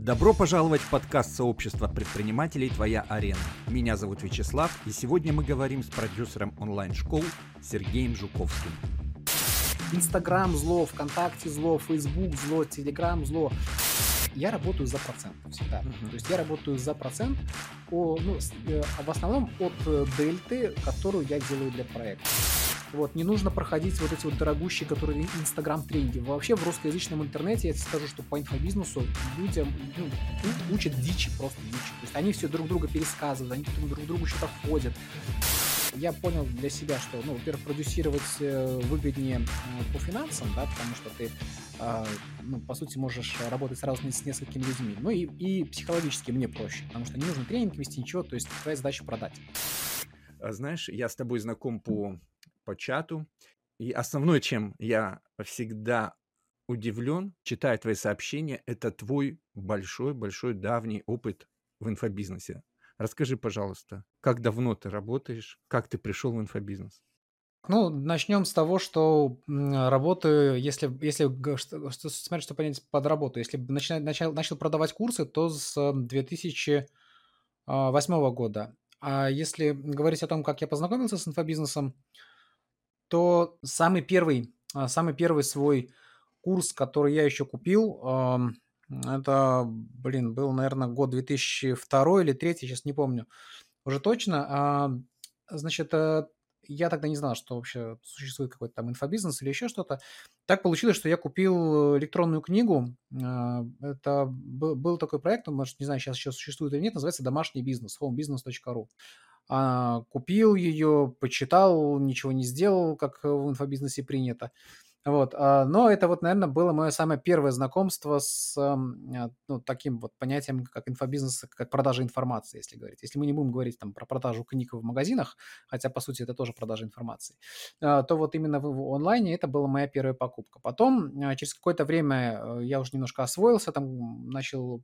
Добро пожаловать в подкаст сообщества предпринимателей «Твоя арена». Меня зовут Вячеслав, и сегодня мы говорим с продюсером онлайн-школ Сергеем Жуковским. Инстаграм зло, ВКонтакте зло, Фейсбук зло, Телеграм зло. Я работаю за процент всегда. Uh-huh. То есть я работаю за процент, о, ну, э, в основном от э, дельты, которую я делаю для проекта. Вот, не нужно проходить вот эти вот дорогущие, которые Инстаграм тренинги. Вообще в русскоязычном интернете я тебе скажу, что по инфобизнесу людям ну, учат дичи, просто дичи. То есть они все друг друга пересказывают, они друг другу что-то ходят. Я понял для себя, что, ну, во-первых, продюсировать э, выгоднее э, по финансам, да, потому что ты, э, ну, по сути, можешь работать сразу с несколькими людьми. Ну и, и психологически мне проще, потому что не нужно тренинг вести, ничего, то есть твоя задача продать. А знаешь, я с тобой знаком по по чату. И основное, чем я всегда удивлен, читая твои сообщения, это твой большой-большой давний опыт в инфобизнесе. Расскажи, пожалуйста, как давно ты работаешь, как ты пришел в инфобизнес? Ну, начнем с того, что работаю, если, если что, смотри, что понять под работу. Если начинать, начал, начал продавать курсы, то с 2008 а, года. А если говорить о том, как я познакомился с инфобизнесом, то самый первый, а, самый первый свой курс, который я еще купил, это, блин, был, наверное, год 2002 или 2003, сейчас не помню уже точно. А, значит, э, я тогда не знал, что вообще существует какой-то там инфобизнес или еще что-то. Так получилось, что я купил электронную книгу. А, это был такой проект, может, не знаю, сейчас еще существует или нет, называется «Домашний бизнес», homebusiness.ru а, купил ее, почитал, ничего не сделал, как в инфобизнесе принято. Вот, а, но это вот, наверное, было мое самое первое знакомство с а, ну, таким вот понятием, как инфобизнес, как продажа информации, если говорить. Если мы не будем говорить там про продажу книг в магазинах, хотя, по сути, это тоже продажа информации, а, то вот именно в, в онлайне это была моя первая покупка. Потом, через какое-то время э, я уже немножко освоился, там начал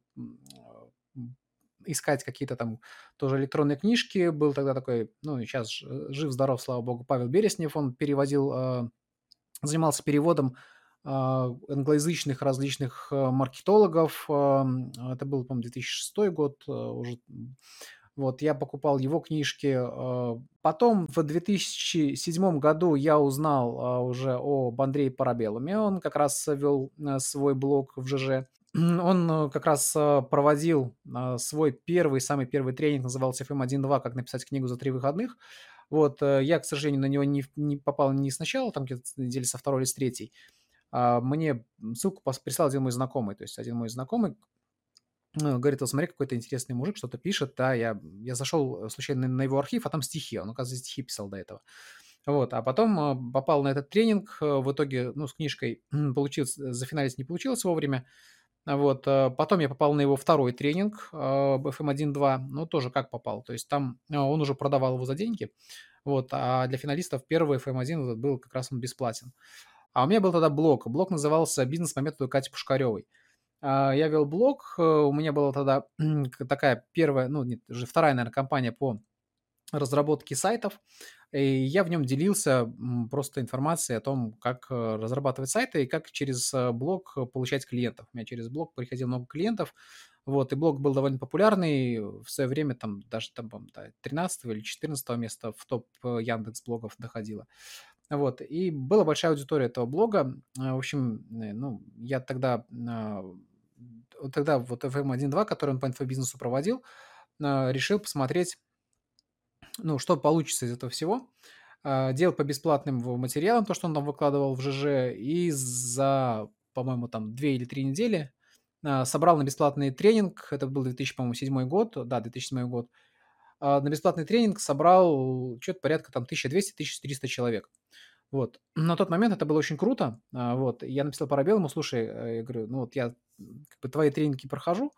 искать какие-то там тоже электронные книжки. Был тогда такой, ну, сейчас жив-здоров, слава богу, Павел Береснев. Он переводил, а, занимался переводом а, англоязычных различных маркетологов. Это был, по-моему, 2006 год уже. Вот, я покупал его книжки. Потом в 2007 году я узнал уже об Андрее Парабеллуме. Он как раз вел свой блог в ЖЖ он э, как раз э, проводил э, свой первый, самый первый тренинг, назывался FM1.2, как написать книгу за три выходных. Вот, я, к сожалению, на него не, не попал не сначала, там где-то недели со второй или с третьей. А мне ссылку прислал один мой знакомый, то есть один мой знакомый говорит, вот смотри, какой-то интересный мужик что-то пишет, да, я, я зашел случайно на его архив, а там стихи, он, оказывается, стихи писал до этого. Вот, а потом попал на этот тренинг, в итоге, ну, с книжкой получилось, зафиналить не получилось вовремя, вот, э, потом я попал на его второй тренинг FM1.2, ну, тоже как попал, то есть там э, он уже продавал его за деньги, вот, а для финалистов первый FM1 был как раз он бесплатен. А у меня был тогда блог, блог назывался «Бизнес по методу Кати Пушкаревой». А, я вел блог, э, у меня была тогда такая первая, ну, нет, уже вторая, наверное, компания по разработке сайтов, и я в нем делился просто информацией о том, как э, разрабатывать сайты и как через э, блог получать клиентов. У меня через блог приходило много клиентов, вот, и блог был довольно популярный, в свое время там даже там, да, 13 или 14 места в топ э, Яндекс блогов доходило. Вот, и была большая аудитория этого блога. В общем, ну, я тогда, тогда вот FM1.2, который он по инфобизнесу проводил, решил посмотреть, ну, что получится из этого всего. А, делал по бесплатным материалам то, что он там выкладывал в ЖЖ, и за, по-моему, там две или три недели а, собрал на бесплатный тренинг, это был 2007 год, да, 2007 год, а, на бесплатный тренинг собрал что-то порядка там 1200-1300 человек. Вот. На тот момент это было очень круто. Вот. Я написал Парабеллуму, слушай, э, я говорю, ну вот я как бы твои тренинги прохожу,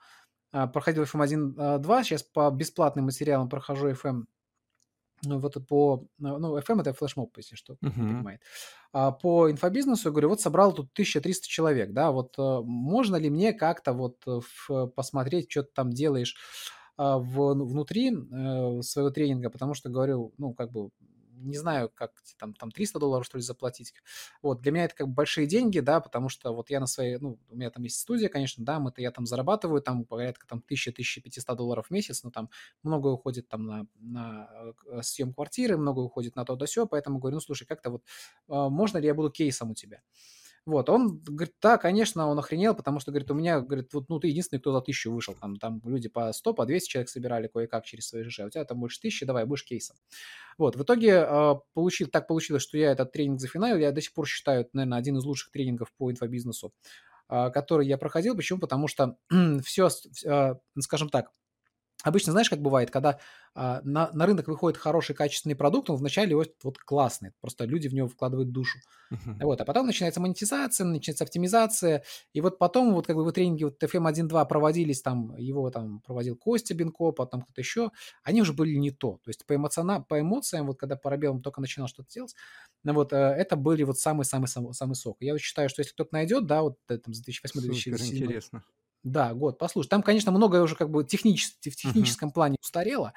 проходил FM1-2, сейчас по бесплатным материалам прохожу FM вот по, ну, FM это флешмоб, если что, uh-huh. понимает. А по инфобизнесу, я говорю, вот собрал тут 1300 человек, да, вот э, можно ли мне как-то вот э, в, посмотреть, что ты там делаешь в, внутри э, своего тренинга, потому что, говорю, ну, как бы не знаю, как там, там 300 долларов, что ли, заплатить. Вот, для меня это как бы большие деньги, да, потому что вот я на своей, ну, у меня там есть студия, конечно, да, мы-то я там зарабатываю, там порядка там 1000-1500 долларов в месяц, но там много уходит там на, на э, съем квартиры, много уходит на то да все, поэтому говорю, ну, слушай, как-то вот, а, можно ли я буду кейсом у тебя? Вот, он говорит, да, конечно, он охренел, потому что, говорит, у меня, говорит, вот, ну, ты единственный, кто за тысячу вышел, там, там люди по 100, по 200 человек собирали кое-как через свои ЖЖ, а у тебя там больше тысячи, давай, будешь кейсом. Вот, в итоге э, получил, так получилось, что я этот тренинг зафиналил, я до сих пор считаю, наверное, один из лучших тренингов по инфобизнесу, э, который я проходил, почему? Потому что все, э, скажем так, Обычно, знаешь, как бывает, когда а, на, на рынок выходит хороший качественный продукт, он вначале вот, вот классный, просто люди в него вкладывают душу. Uh-huh. Вот, а потом начинается монетизация, начинается оптимизация, и вот потом вот как бы вы тренинги вот FM1.2 проводились, там его там проводил Костя Бенко, потом кто-то еще, они уже были не то. То есть по, эмоциона, по эмоциям, вот когда Парабелом только начинал что-то делать, ну вот э, это были вот самый-самый-самый самый сок. Я вот считаю, что если кто-то найдет, да, вот э, там с 2008-2007 интересно. Да, год. Послушай, там, конечно, многое уже как бы технич... в техническом uh-huh. плане устарело,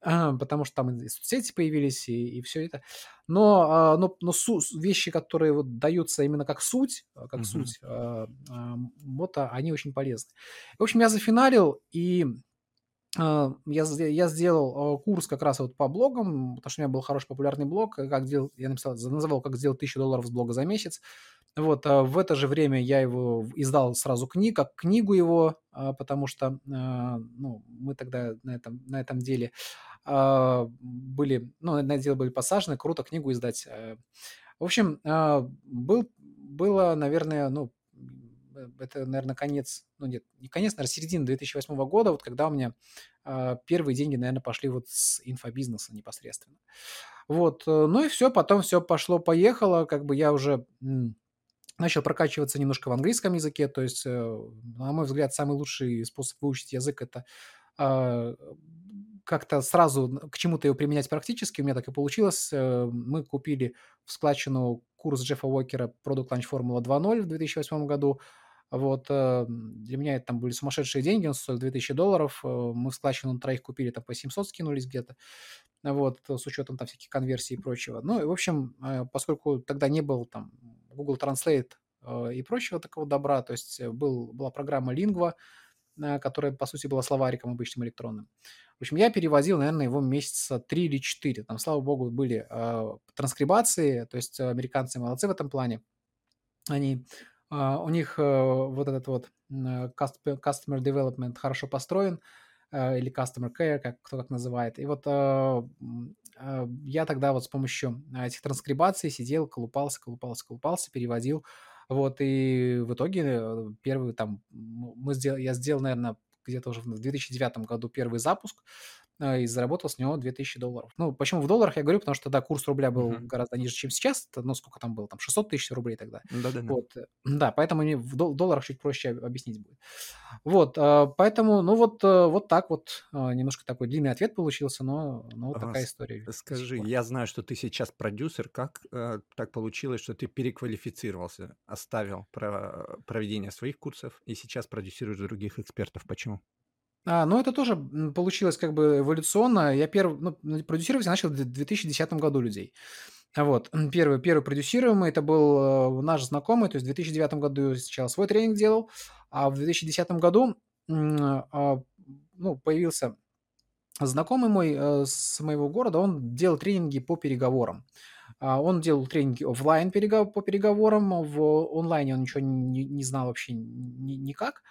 а, потому что там и соцсети появились, и, и все это. Но, а, но, но су- вещи, которые вот даются именно как суть, а, как uh-huh. суть, вот они очень полезны. В общем, я зафиналил, и я, я сделал курс как раз вот по блогам, потому что у меня был хороший популярный блог, как делал, я написал, называл, как сделать тысячу долларов с блога за месяц. Вот, а в это же время я его издал сразу книг, как книгу его, а, потому что а, ну, мы тогда на этом, на этом деле были, ну, на это дело были посажены, круто книгу издать. Э. В общем, был, было, наверное, ну, это, наверное, конец, ну нет, не конец, наверное, середина 2008 года, вот когда у меня первые деньги, наверное, пошли вот с инфобизнеса непосредственно. Вот, э, ну и все, потом все пошло-поехало, как бы я уже начал прокачиваться немножко в английском языке, то есть, э, на мой взгляд, самый лучший способ выучить язык – это а, как-то сразу к чему-то его применять практически. У меня так и получилось. Э, мы купили в складчину курс Джеффа Уокера Product Launch Formula 2.0 в 2008 году. Вот, э, для меня это там были сумасшедшие деньги, он стоил 2000 долларов. Мы в складчину на троих купили, там по 700 скинулись где-то вот, с учетом там всяких конверсий и прочего. Ну, и, в общем, поскольку тогда не был там Google Translate э, и прочего такого добра. То есть э, был, была программа Lingua, э, которая, по сути, была словариком обычным электронным. В общем, я переводил, наверное, его месяца 3 или 4. Там, слава богу, были э, транскрибации, то есть американцы молодцы в этом плане. Они, э, у них э, вот этот вот customer development хорошо построен, э, или customer care, как кто как называет. И вот э, а, я тогда вот с помощью этих транскрибаций сидел, колупался, колупался, колупался, переводил. Вот, и в итоге э, первый там, мы сделал, я сделал, наверное, где-то уже в 2009 году первый запуск, и заработал с него 2000 долларов. Ну, почему в долларах я говорю, потому что тогда курс рубля был uh-huh. гораздо ниже, чем сейчас. Ну, сколько там было? Там 600 тысяч рублей тогда. Да-да-да. Вот. Э, да, поэтому мне в долларах чуть проще объяснить будет. Вот, а, поэтому, ну, вот, э, вот так вот. А, немножко такой длинный ответ получился, но, но вот такая история. Скажи, я знаю, что ты сейчас продюсер. Как э, так получилось, что ты переквалифицировался, оставил про проведение своих курсов и сейчас продюсируешь других экспертов? Почему? А, ну, это тоже получилось как бы эволюционно. Я первый, ну, продюсировать я начал в 2010 году людей. Вот, первый, первый продюсируемый, это был э, наш знакомый, то есть в 2009 году я сначала свой тренинг делал, а в 2010 году а, ну, появился знакомый мой э, с моего города, он делал тренинги по переговорам. А, он делал тренинги офлайн по переговорам, в онлайне он ничего не, не знал вообще ни, никак.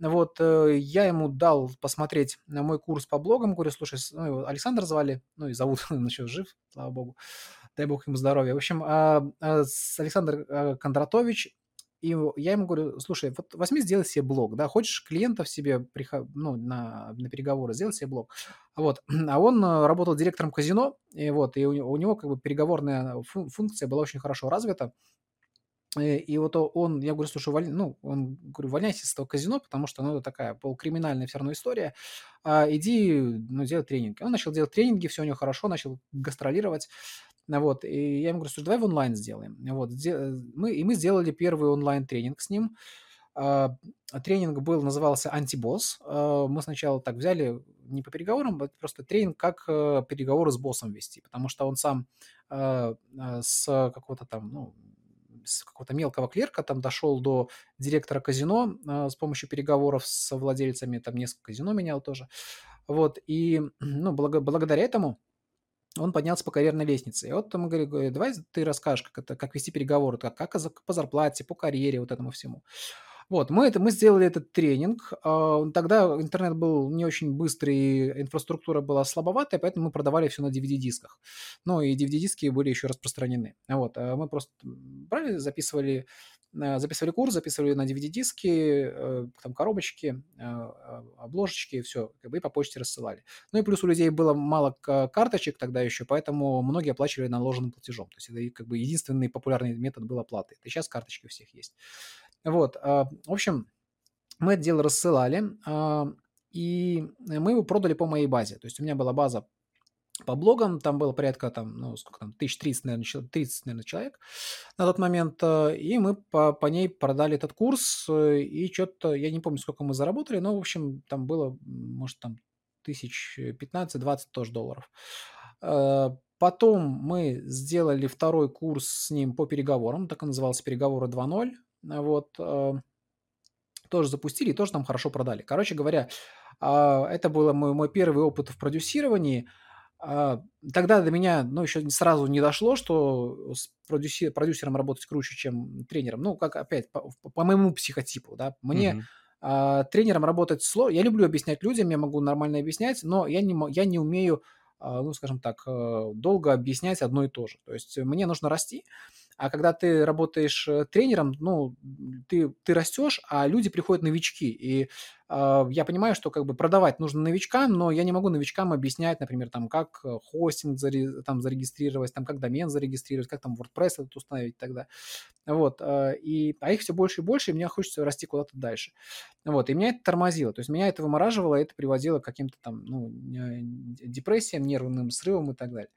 Вот, э, я ему дал посмотреть на мой курс по блогам, говорю, слушай, ну, его Александр звали, ну, и зовут, он еще жив, слава богу, дай бог ему здоровья. В общем, а, а, Александр а, Кондратович, и я ему говорю, слушай, вот возьми, сделай себе блог, да, хочешь клиентов себе ну, на, на переговоры, сделай себе блог. Вот. А он э, работал директором казино, и вот, и у, у него как бы переговорная функция была очень хорошо развита. Э, и вот он, я говорю, слушай, уволь... ну, он, говорю, увольняйся с этого казино, потому что, ну, это такая полукриминальная все равно история, а иди, ну, делай тренинги. Он начал делать тренинги, все у него хорошо, начал гастролировать, вот, и я ему говорю, слушай, давай в онлайн сделаем. Вот, мы, и мы сделали первый онлайн-тренинг с ним, а, тренинг был, назывался «Антибосс». А, мы сначала так взяли, не по переговорам, это просто тренинг, как э, переговоры с боссом вести, потому что он сам э, э, с какого-то там, ну, с какого-то мелкого клерка там дошел до директора казино э, с помощью переговоров с владельцами, там несколько казино менял тоже. Вот, и, ну, благо, благодаря этому он поднялся по карьерной лестнице. И вот мы говорим, давай ты расскажешь, как это, как вести переговоры, как, как по зарплате, по карьере, вот этому всему. Вот, мы, это, мы сделали этот тренинг. А, тогда интернет был не очень быстрый, инфраструктура была слабоватая, поэтому мы продавали все на DVD-дисках. Ну, и DVD-диски были еще распространены. Вот, а мы просто брали, записывали Э, записывали курс, записывали на DVD-диски, э, там коробочки, э, обложечки, все, и по почте рассылали. Ну и плюс у людей было мало карточек тогда еще, поэтому многие оплачивали наложенным платежом. То есть это как бы единственный популярный метод был оплаты. И сейчас карточки у всех есть. Вот, в общем, мы это дело рассылали, и мы его продали по моей базе. То есть у меня была база по блогам, там было порядка, там, ну, сколько там, 1030, наверное, 30, наверное, человек на тот момент, э, и мы по, по ней продали этот курс, э, и что-то, я не помню, сколько мы заработали, но, в общем, там было, может, там, тысяч 15-20 тоже долларов. Потом мы сделали второй курс с ним по переговорам, так и назывался «Переговоры 2.0», вот, тоже запустили и тоже там хорошо продали. Короче говоря, это был мой, мой первый опыт в продюсировании – а, тогда до меня, ну, еще сразу не дошло, что с продюсер, продюсером работать круче, чем тренером. Ну, как опять по, по моему психотипу, да. Мне а, тренером работать сложно. Я люблю объяснять людям, я могу нормально объяснять, но я не, я не умею, а, ну, скажем так, э, долго объяснять одно и то же. То есть мне нужно расти. А когда ты работаешь э, тренером, ну, ты, ты растешь, а люди приходят новички. И э, я понимаю, что как бы продавать нужно новичкам, но я не могу новичкам объяснять, например, там, как э, хостинг заре, там, зарегистрировать, там, как домен зарегистрировать, как там WordPress этот установить тогда. Вот. Э, и, а их все больше и больше, и мне хочется расти куда-то дальше. Вот. И меня это тормозило. То есть меня это вымораживало, и это приводило к каким-то там, ну, депрессиям, нервным срывам и так далее.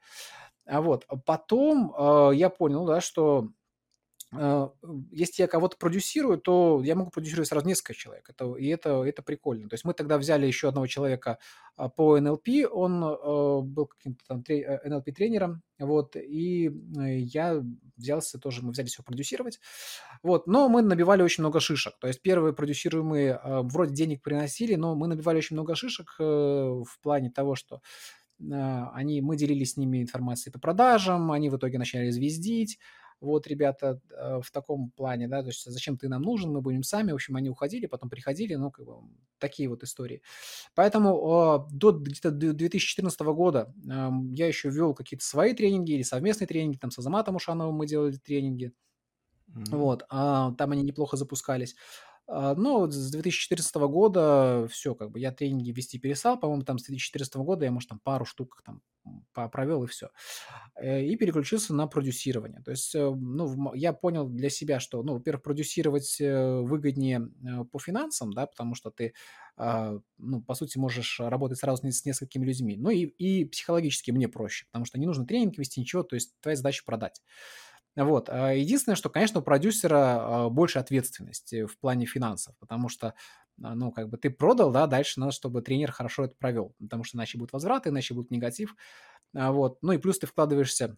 А вот. А потом э, я понял, да, что э, если я кого-то продюсирую, то я могу продюсировать сразу несколько человек. Это, и это, это прикольно. То есть мы тогда взяли еще одного человека а, по NLP, он был каким-то там NLP-тренером, э, вот, и я взялся тоже, мы взялись его продюсировать, вот, но мы набивали очень много шишек. То есть первые продюсируемые вроде денег приносили, но мы набивали очень много шишек э, в плане того, что а, они, мы делились с ними информацией по продажам, они в итоге начали звездить. Вот, ребята, а, в таком плане, да, то есть зачем ты нам нужен, мы будем сами. В общем, они уходили, потом приходили, ну, как бы такие вот истории. Поэтому до где-то 2014 года я еще вел какие-то свои тренинги или совместные тренинги, там с Азаматом Ушановым мы делали тренинги. Mm-hmm. Вот, а, там они неплохо запускались. А, ну, с 2014 года все, как бы я тренинги вести перестал, по-моему, там с 2014 года я, может, там пару штук там провел и все. Э, и переключился на продюсирование. То есть, э, ну, я понял для себя, что, ну, во-первых, продюсировать э, выгоднее по финансам, да, потому что ты, а, ну, по сути, можешь работать сразу с несколькими людьми. Ну, и, и психологически мне проще, потому что не нужно тренинг вести, ничего, то есть твоя задача продать. Вот. А единственное, что, конечно, у продюсера а, больше ответственности в плане финансов, потому что, а, ну, как бы ты продал, да, дальше надо, чтобы тренер хорошо это провел, потому что иначе будет возврат, иначе будет негатив. Вот. Ну и плюс ты вкладываешься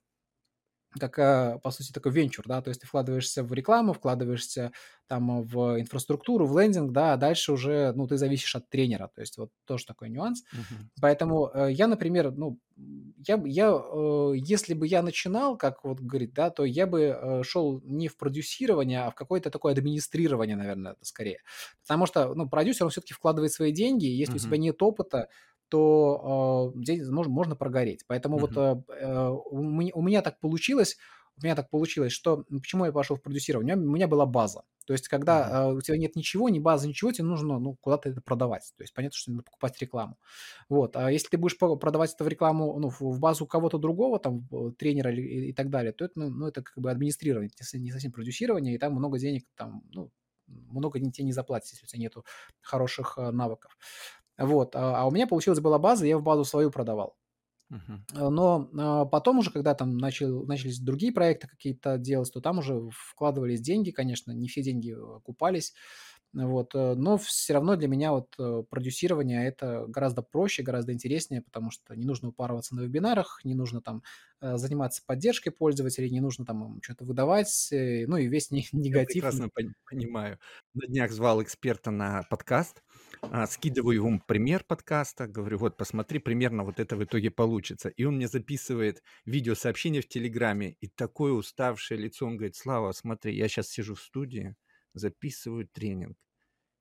как, по сути, такой венчур, да, то есть ты вкладываешься в рекламу, вкладываешься там в инфраструктуру, в лендинг, да, а дальше уже, ну, ты зависишь от тренера, то есть вот тоже такой нюанс. Uh-huh. Поэтому э, я, например, ну, я, я э, если бы я начинал, как вот говорит, да, то я бы э, шел не в продюсирование, а в какое-то такое администрирование, наверное, это скорее. Потому что, ну, продюсер, он все-таки вкладывает свои деньги, если uh-huh. у тебя нет опыта, то э, здесь можно, можно прогореть. Поэтому mm-hmm. вот э, у, меня, у меня так получилось, у меня так получилось, что почему я пошел в продюсирование? У меня, у меня была база. То есть, когда mm-hmm. э, у тебя нет ничего, ни базы, ничего, тебе нужно ну, куда-то это продавать. То есть, понятно, что надо покупать рекламу. Вот. А если ты будешь продавать это в рекламу, ну, в, базу кого-то другого, там, тренера и, и так далее, то это, ну, ну, это как бы администрирование, не совсем продюсирование, и там много денег, там, ну, много тебе не заплатить, если у тебя нету хороших навыков. Вот. А, а у меня получилась была база, я в базу свою продавал. Uh-huh. Но а, потом уже, когда там начал, начались другие проекты какие-то делать, то там уже вкладывались деньги, конечно, не все деньги окупались. Вот, э, но все равно для меня вот э, продюсирование это гораздо проще, гораздо интереснее, потому что не нужно упарываться на вебинарах, не нужно там э, заниматься поддержкой пользователей, не нужно там что-то выдавать, ну и весь Я негатив. прекрасно пон- понимаю. На днях звал эксперта на подкаст, а, скидываю ему пример подкаста, говорю, вот посмотри, примерно вот это в итоге получится. И он мне записывает видеосообщение в Телеграме, и такое уставшее лицо, он говорит, Слава, смотри, я сейчас сижу в студии, записываю тренинг.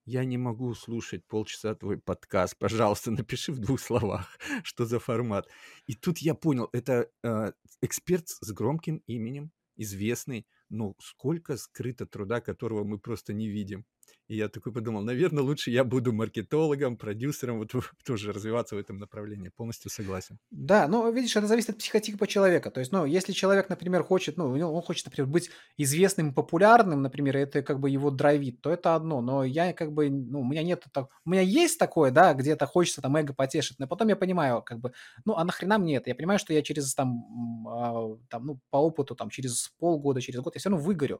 Я не могу слушать полчаса твой подкаст. Пожалуйста, напиши в двух словах, что за формат. И тут я понял, это э, эксперт с громким именем, известный, но сколько скрыто труда, которого мы просто не видим. И я такой подумал, наверное, лучше я буду маркетологом, продюсером, вот тоже развиваться в этом направлении. Полностью согласен. Да, ну, видишь, это зависит от психотипа человека. То есть, ну, если человек, например, хочет, ну, он хочет, например, быть известным, популярным, например, это как бы его драйвит, то это одно. Но я как бы, ну, у меня нет так... У меня есть такое, да, где-то хочется там эго потешить, но потом я понимаю, как бы, ну, а нахрена мне это? Я понимаю, что я через там, а, там ну, по опыту, там, через полгода, через год я все равно выгорю.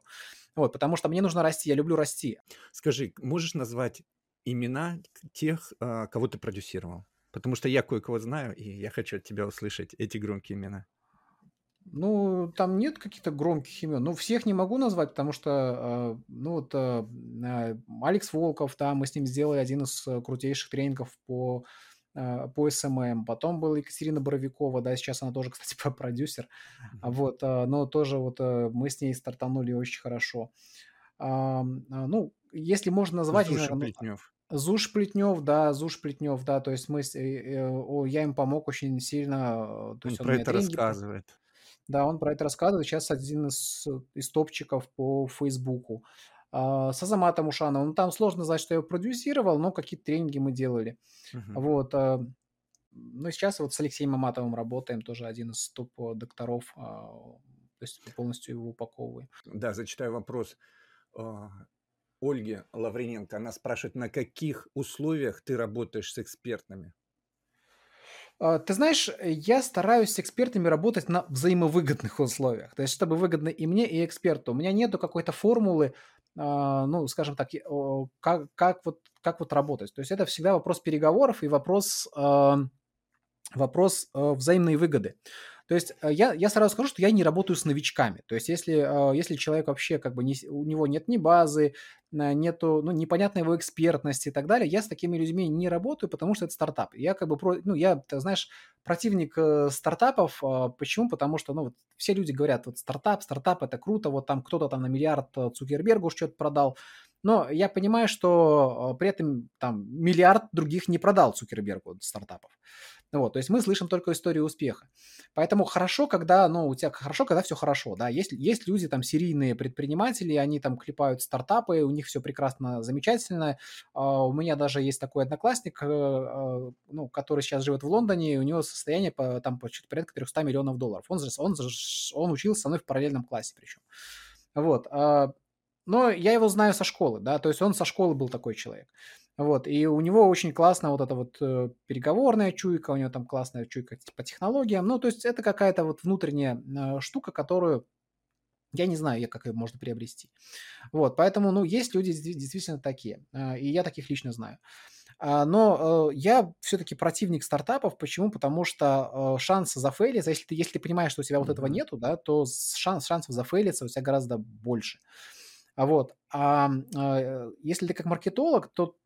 Вот, потому что мне нужно расти, я люблю расти. Скажи, можешь назвать имена тех, а, кого ты продюсировал? Потому что я кое-кого знаю, и я хочу от тебя услышать эти громкие имена. Ну, там нет каких-то громких имен. Ну, всех не могу назвать, потому что, а, ну, вот а, Алекс Волков, да, мы с ним сделали один из э, крутейших тренингов по по SMM. Потом была Екатерина Боровикова, да, сейчас она тоже, кстати, продюсер. Mm-hmm. Вот, но тоже вот э, мы с ней стартанули очень хорошо. Ну, если можно назвать... Зуша знаю, Плетнев. Зуш Плетнев, да, Зуш Плетнев, да, то есть мы, э, э, я им помог очень сильно. То есть он, он про это рассказывает. Да, он про это рассказывает. Сейчас один из, из топчиков по Фейсбуку. А, с Азаматом Ушановым. Ну, там сложно сказать, что я его продюсировал, но какие-то тренинги мы делали. Uh-huh. Вот. А, ну, сейчас вот с Алексеем Аматовым работаем, тоже один из топ-докторов. А, то есть полностью его упаковываем. Да, зачитаю вопрос. Ольги Лаврененко. Она спрашивает, на каких условиях ты работаешь с экспертами? Ты знаешь, я стараюсь с экспертами работать на взаимовыгодных условиях. То есть, чтобы выгодно и мне, и эксперту. У меня нету какой-то формулы, ну, скажем так, как, как, вот, как вот работать. То есть, это всегда вопрос переговоров и вопрос, вопрос взаимной выгоды. То есть э, я, я сразу скажу, что я не работаю с новичками. То есть если, э, если человек вообще как бы не, у него нет ни базы, нету, ну, непонятной его экспертности и так далее, я с такими людьми не работаю, потому что это стартап. Я как бы, про, ну, я, ты знаешь, противник э, стартапов. Почему? Потому что, ну, вот все люди говорят, вот стартап, стартап, это круто, вот там кто-то там на миллиард Цукербергу что-то продал. Но я понимаю, что при этом там миллиард других не продал Цукербергу стартапов. Вот, то есть мы слышим только историю успеха. Поэтому хорошо, когда, ну, у тебя хорошо, когда все хорошо, да. Есть, есть люди, там, серийные предприниматели, они там клепают стартапы, у них все прекрасно, замечательно. Uh, у меня даже есть такой одноклассник, uh, ну, который сейчас живет в Лондоне, и у него состояние по, там порядка 300 миллионов долларов. Он, же, он, он учился со мной в параллельном классе причем. Вот. Uh, но я его знаю со школы, да, то есть он со школы был такой человек. Вот, и у него очень классная вот эта вот э, переговорная чуйка, у него там классная чуйка по технологиям. Ну, то есть это какая-то вот внутренняя э, штука, которую я не знаю, как ее можно приобрести. Вот, поэтому, ну, есть люди действительно такие, э, и я таких лично знаю. А, но э, я все-таки противник стартапов. Почему? Потому что э, шансы зафейлиться, если ты, если ты понимаешь, что у тебя вот этого нету, да, то шанс, шансов зафейлиться у тебя гораздо больше. А вот, а если ты как маркетолог, то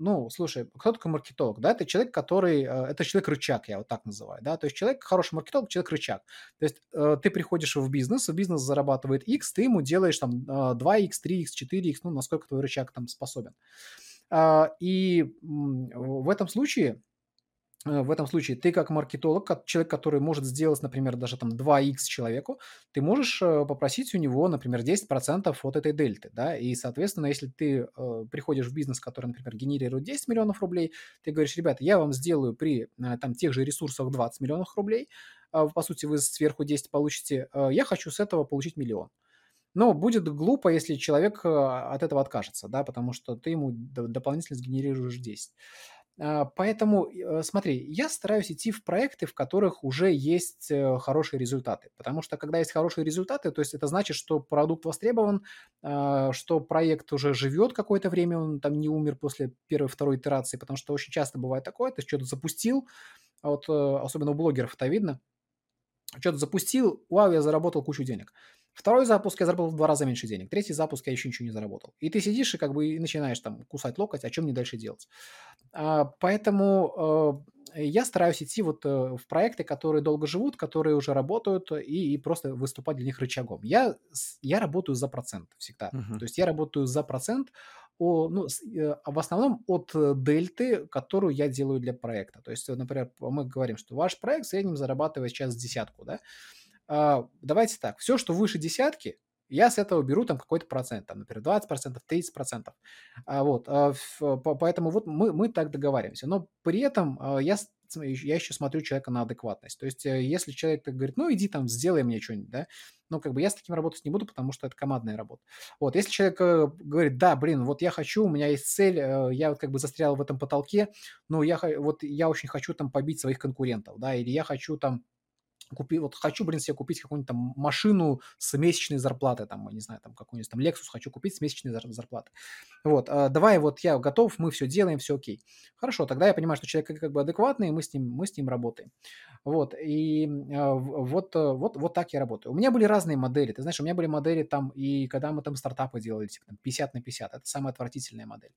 ну, слушай, кто такой маркетолог? Да, это человек, который, э, это человек-рычаг, я вот так называю, да, то есть человек, хороший маркетолог, человек-рычаг. То есть э, ты приходишь в бизнес, в бизнес зарабатывает X, ты ему делаешь там 2X, 3X, 4X, ну, насколько твой рычаг там способен. А, и в этом случае в этом случае ты как маркетолог, как человек, который может сделать, например, даже там 2x человеку, ты можешь э, попросить у него, например, 10% от этой дельты, да, и, соответственно, если ты э, приходишь в бизнес, который, например, генерирует 10 миллионов рублей, ты говоришь, ребята, я вам сделаю при э, там тех же ресурсах 20 миллионов рублей, э, по сути, вы сверху 10 получите, э, я хочу с этого получить миллион. Но будет глупо, если человек э, от этого откажется, да, потому что ты ему дополнительно сгенерируешь 10. А, поэтому, э, смотри, я стараюсь идти в проекты, в которых уже есть э, хорошие результаты. Потому что когда есть хорошие результаты, то есть это значит, что продукт востребован, а, что проект уже живет какое-то время, он там не умер после первой, второй итерации, потому что очень часто бывает такое, ты что-то запустил, а вот э, особенно у блогеров это видно, что-то запустил, вау, я заработал кучу денег. Второй запуск я заработал в два раза меньше денег. Третий запуск я еще ничего не заработал. И ты сидишь и как бы и начинаешь там кусать локоть, о чем мне дальше делать. А, поэтому э, я стараюсь идти вот э, в проекты, которые долго живут, которые уже работают, и, и просто выступать для них рычагом. Я, я работаю за процент всегда. Мгм. То есть я работаю за процент о, ну, э, в основном от э, дельты, которую я делаю для проекта. То есть, например, мы говорим, что ваш проект в среднем зарабатывает сейчас десятку, да? А, давайте так, все, что выше десятки, я с этого беру там какой-то процент, там, например, 20%, 30%. А, вот, а, по- поэтому вот мы, мы так договариваемся. Но при этом я, я еще смотрю человека на адекватность. То есть, э, если человек говорит, ну, иди там, сделай мне что-нибудь, да, ну, как бы я с таким работать не буду, потому что это командная работа. Вот, если человек э, говорит, да, блин, вот я хочу, у меня есть цель, э, я вот как бы застрял в этом потолке, но я, ха- вот я очень хочу там побить своих конкурентов, да, или я хочу там купи, вот хочу, блин, себе купить какую-нибудь там машину с месячной зарплатой, там, не знаю, там какой-нибудь там Lexus хочу купить с месячной зар- зарплатой. Вот, а, давай, вот я готов, мы все делаем, все окей. Хорошо, тогда я понимаю, что человек как бы адекватный, мы с ним, мы с ним работаем. Вот, и в- вот, э, вот, вот так я работаю. У меня были разные модели, ты знаешь, у меня были модели там, и когда мы там стартапы делали, типа там 50 на 50, это самая отвратительная модель.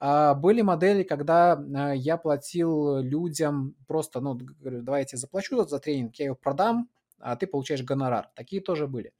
А, были модели, когда я платил людям просто, ну, говорю, давай я тебе заплачу за тренинг, я его продам, а ты получаешь гонорар. Такие тоже были.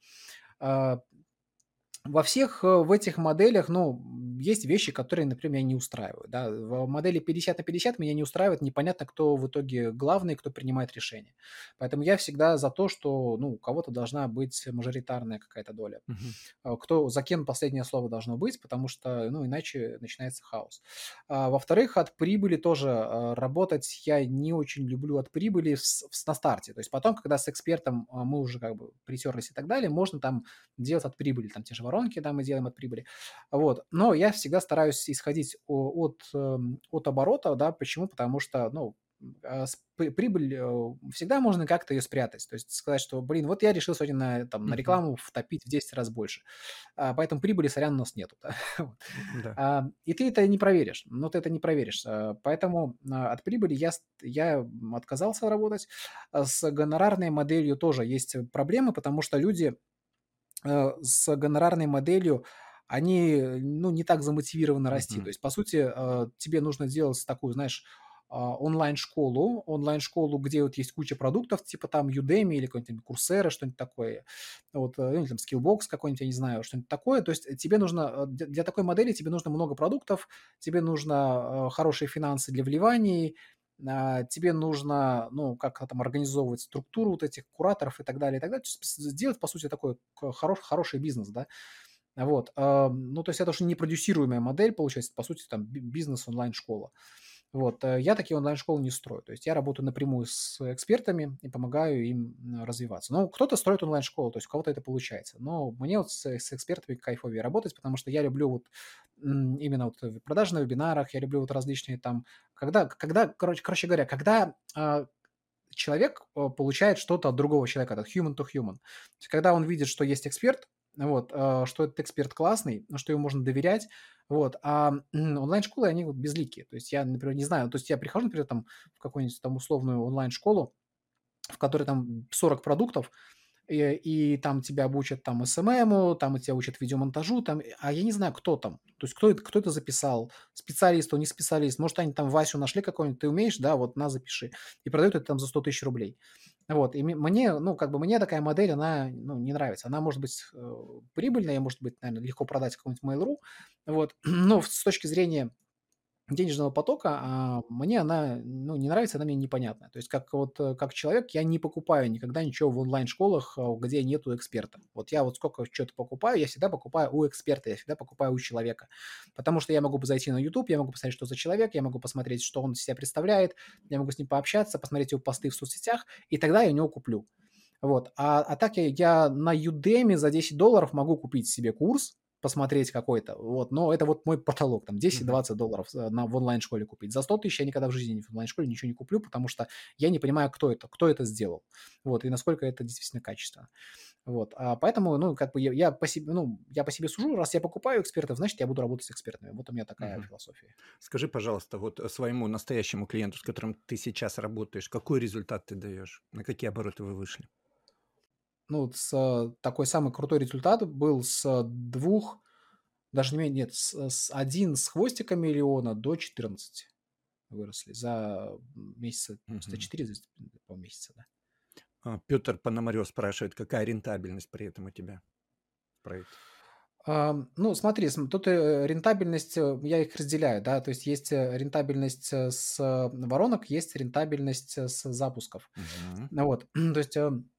Во всех, э, в этих моделях, ну, есть вещи, которые, например, меня не устраивают, да. В модели 50 на 50 меня не устраивает, непонятно, кто в итоге главный, кто принимает решение. Поэтому я всегда за то, что, ну, у кого-то должна быть мажоритарная какая-то доля. Мгм. А, кто за кем последнее слово должно быть, потому что, ну, иначе начинается хаос. А, во-вторых, от прибыли тоже а, работать я не очень люблю от прибыли в в- на старте. То есть потом, когда с экспертом мы уже как бы притерлись и так далее, можно там делать от прибыли, там те же воронки, да, мы делаем от прибыли. Вот. Но я всегда стараюсь исходить от, эм, от оборота, да, почему? Потому что, ну, а, прибыль э, всегда можно как-то ее спрятать. То есть сказать, что, блин, вот я решил сегодня на, там, на рекламу втопить в 10 раз больше. А, поэтому прибыли, сорян, у нас нету. да. Да. А, и ты это не проверишь. Ну, ты это не проверишь. Поэтому от прибыли я, я отказался работать. С гонорарной моделью тоже есть проблемы, потому что люди э, с гонорарной моделью, они, э, ну, не так замотивированы расти. Мгм. То есть, по сути, э, тебе нужно делать такую, знаешь, онлайн-школу, онлайн-школу, где вот есть куча продуктов, типа там Udemy или какой-нибудь Coursera, что-нибудь такое, вот, или там Skillbox какой-нибудь, я не знаю, что-нибудь такое. То есть тебе нужно, для, такой модели тебе нужно много продуктов, тебе нужно хорошие финансы для вливаний, тебе нужно, ну, как там организовывать структуру вот этих кураторов и так далее, и так далее. Сделать, по сути, такой хорош, хороший бизнес, да. Вот. а, Ну, то есть это уже не продюсируемая модель, получается, по сути, там би- бизнес онлайн-школа. Вот. э, Я такие онлайн-школы не строю. То есть я работаю напрямую с экспертами и помогаю им развиваться. Ну, кто-то строит онлайн-школу, то есть у кого-то это получается. Но мне вот с, с экспертами кайфовее работать, потому что я люблю вот именно вот продажи на вебинарах, я люблю вот различные там, когда, когда короче, короче говоря, когда а, человек э, получает что-то от другого человека, это human to human. Когда он видит, что есть эксперт, вот, э, что этот эксперт классный, ну, что ему можно доверять, вот, а онлайн-школы, они вот безликие. То есть я, например, не знаю, то есть я прихожу, например, там в какую-нибудь там условную онлайн-школу, в которой там 40 продуктов, и, и там тебя обучат там СММу, там и тебя учат видеомонтажу, там, а я не знаю, кто там. То есть кто это, кто это записал, специалист, он не специалист. Может, они там Васю нашли какой-нибудь, ты умеешь, да, вот на, запиши. И продают это там за 100 тысяч рублей. Вот, и мне, ну, как бы мне такая модель, она, ну, не нравится. Она может быть э, прибыльная, может быть, наверное, легко продать какому-нибудь Mail.ru, вот, но с точки зрения денежного потока, а, мне она, ну, не нравится, она мне непонятная. То есть как вот, э, как человек я не покупаю никогда ничего в онлайн-школах, а, где нету эксперта. Вот я вот сколько что-то покупаю, я всегда покупаю у эксперта, я всегда покупаю у человека. Потому что я могу зайти на YouTube, я могу посмотреть, что за человек, я могу посмотреть, что он из себя представляет, я могу с ним пообщаться, посмотреть его посты в соцсетях, и тогда я у него куплю. Вот. А, а так я, я на Udemy за 10 долларов могу купить себе курс, посмотреть какой-то, вот, но это вот мой потолок, там 10-20 долларов на, в онлайн-школе купить. За 100 тысяч я никогда в жизни в онлайн-школе ничего не куплю, потому что я не понимаю, кто это, кто это сделал, вот, и насколько это действительно качественно. Вот, а поэтому, ну, как бы я, я по себе, ну, я по себе сужу, раз я покупаю экспертов, значит, я буду работать с экспертами. Вот у меня такая Мгм. философия. Скажи, пожалуйста, вот э, своему настоящему клиенту, с которым ты сейчас работаешь, какой результат ты даешь? На какие обороты вы вышли? Ну, с, такой самый крутой результат был с двух, даже не менее, нет, с, с один с хвостиком миллиона до 14 выросли за месяца, за Мгм. 4 за, по месяца, да. А, Петр Пономарев спрашивает, какая рентабельность при этом у тебя в проекте? Ну, смотри, см тут, э, рентабельность, э, я их разделяю, да, то есть есть, э, рентабельность, с воронок, есть рентабельность, с запусков. Ну вот, то есть, эм,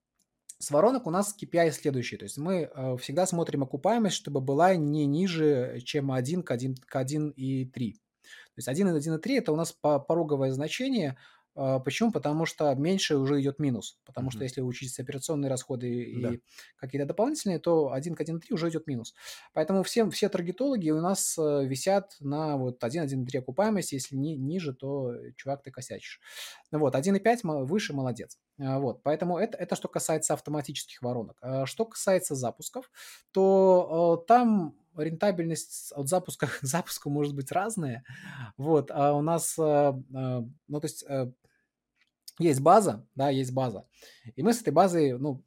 с воронок у нас KPI следующий, то есть мы, э, всегда смотрим окупаемость, чтобы была не ниже, чем 1 к 1 к 1,3. То есть 1 и 1,3 это у нас по пороговое значение. А, почему? Потому что меньше уже идет минус. Потому что Мгм. если учесть операционные расходы Да. и какие-то дополнительные, то 1 к 1,3 уже идет минус. Поэтому все, все таргетологи у нас э, висят на вот 1,1,3 окупаемость. Если ни, ниже, то, э, чувак, ты косячишь. Вот, 1,5 мо- выше, молодец. А, Вот, поэтому это, это что касается автоматических воронок. А Что касается запусков, то э, там рентабельность от запуска к запуску может быть разная. Вот, а у нас, ну, то есть есть база, да, есть база. И мы с этой базой, ну,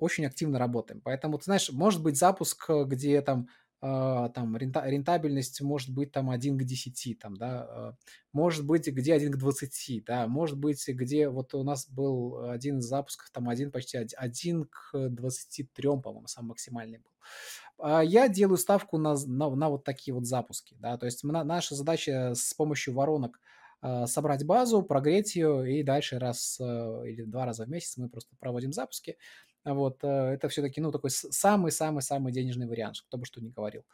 очень активно работаем. Поэтому, ты знаешь, может быть запуск, э, где там, а, там рента- рентабельность может быть там 1 к 10, там, да, а, может быть где 1 к 20, да, может быть где вот у нас был один из запусков, там один почти од- 1 к 23, по-моему, самый максимальный был. А Я делаю ставку на, на, на вот такие вот запуски, да, то есть наша задача с помощью воронок собрать базу, прогреть ее, и дальше раз э, или два раза в месяц мы просто проводим запуски. А Вот, э, это все-таки, ну, такой самый-самый-самый денежный вариант, кто бы что ни говорил.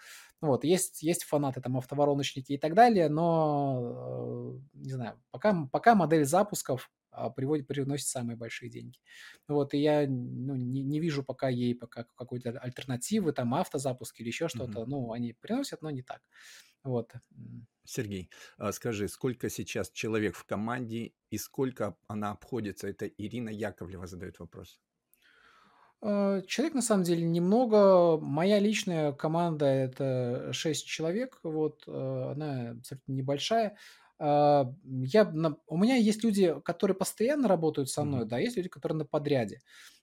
Вот, есть, есть фанаты, там, автовороночники и так далее, но, э, не знаю, пока, пока модель запусков а, приводит, приносит самые большие деньги. Вот, и я, ну, не, не вижу пока ей пока какой-то альтернативы, там, автозапуск или еще что-то. Ну, они приносят, но не так. Вот. Сергей, а скажи, сколько сейчас человек в команде и сколько она обходится? Это Ирина Яковлева задает вопрос. Э, Человек на самом деле немного. Моя личная команда это 6 человек. Вот она абсолютно небольшая. А, Я, на- у меня есть люди, которые постоянно работают со мной, Мгм. да, есть люди, которые на подряде.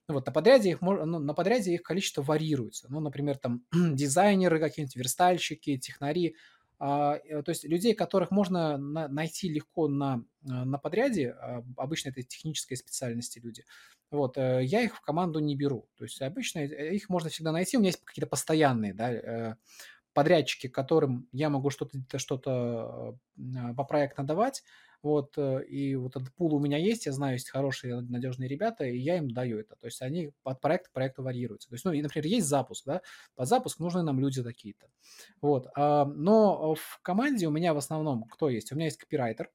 Ну Вот, на подряде их ну, на подряде их количество варьируется. Ну, например, там дизайнеры какие-нибудь, верстальщики, технари. А, э, То есть людей, которых можно на- найти легко на, э, на подряде, а, обычно это технические специальности люди, вот, э, я их в команду не беру. То есть обычно их можно всегда найти. У меня есть какие-то постоянные, да, подрядчики, которым я могу что-то что-то э, попроектно давать. Вот, э, и вот этот пул у меня есть, я знаю, есть хорошие, надежные ребята, и я им даю это. То есть они от проекта к проекту варьируются. То есть, ну, и, например, есть запуск, да, под запуск нужны нам люди такие-то. Вот, а, но в команде у меня в основном кто есть? У меня есть копирайтер,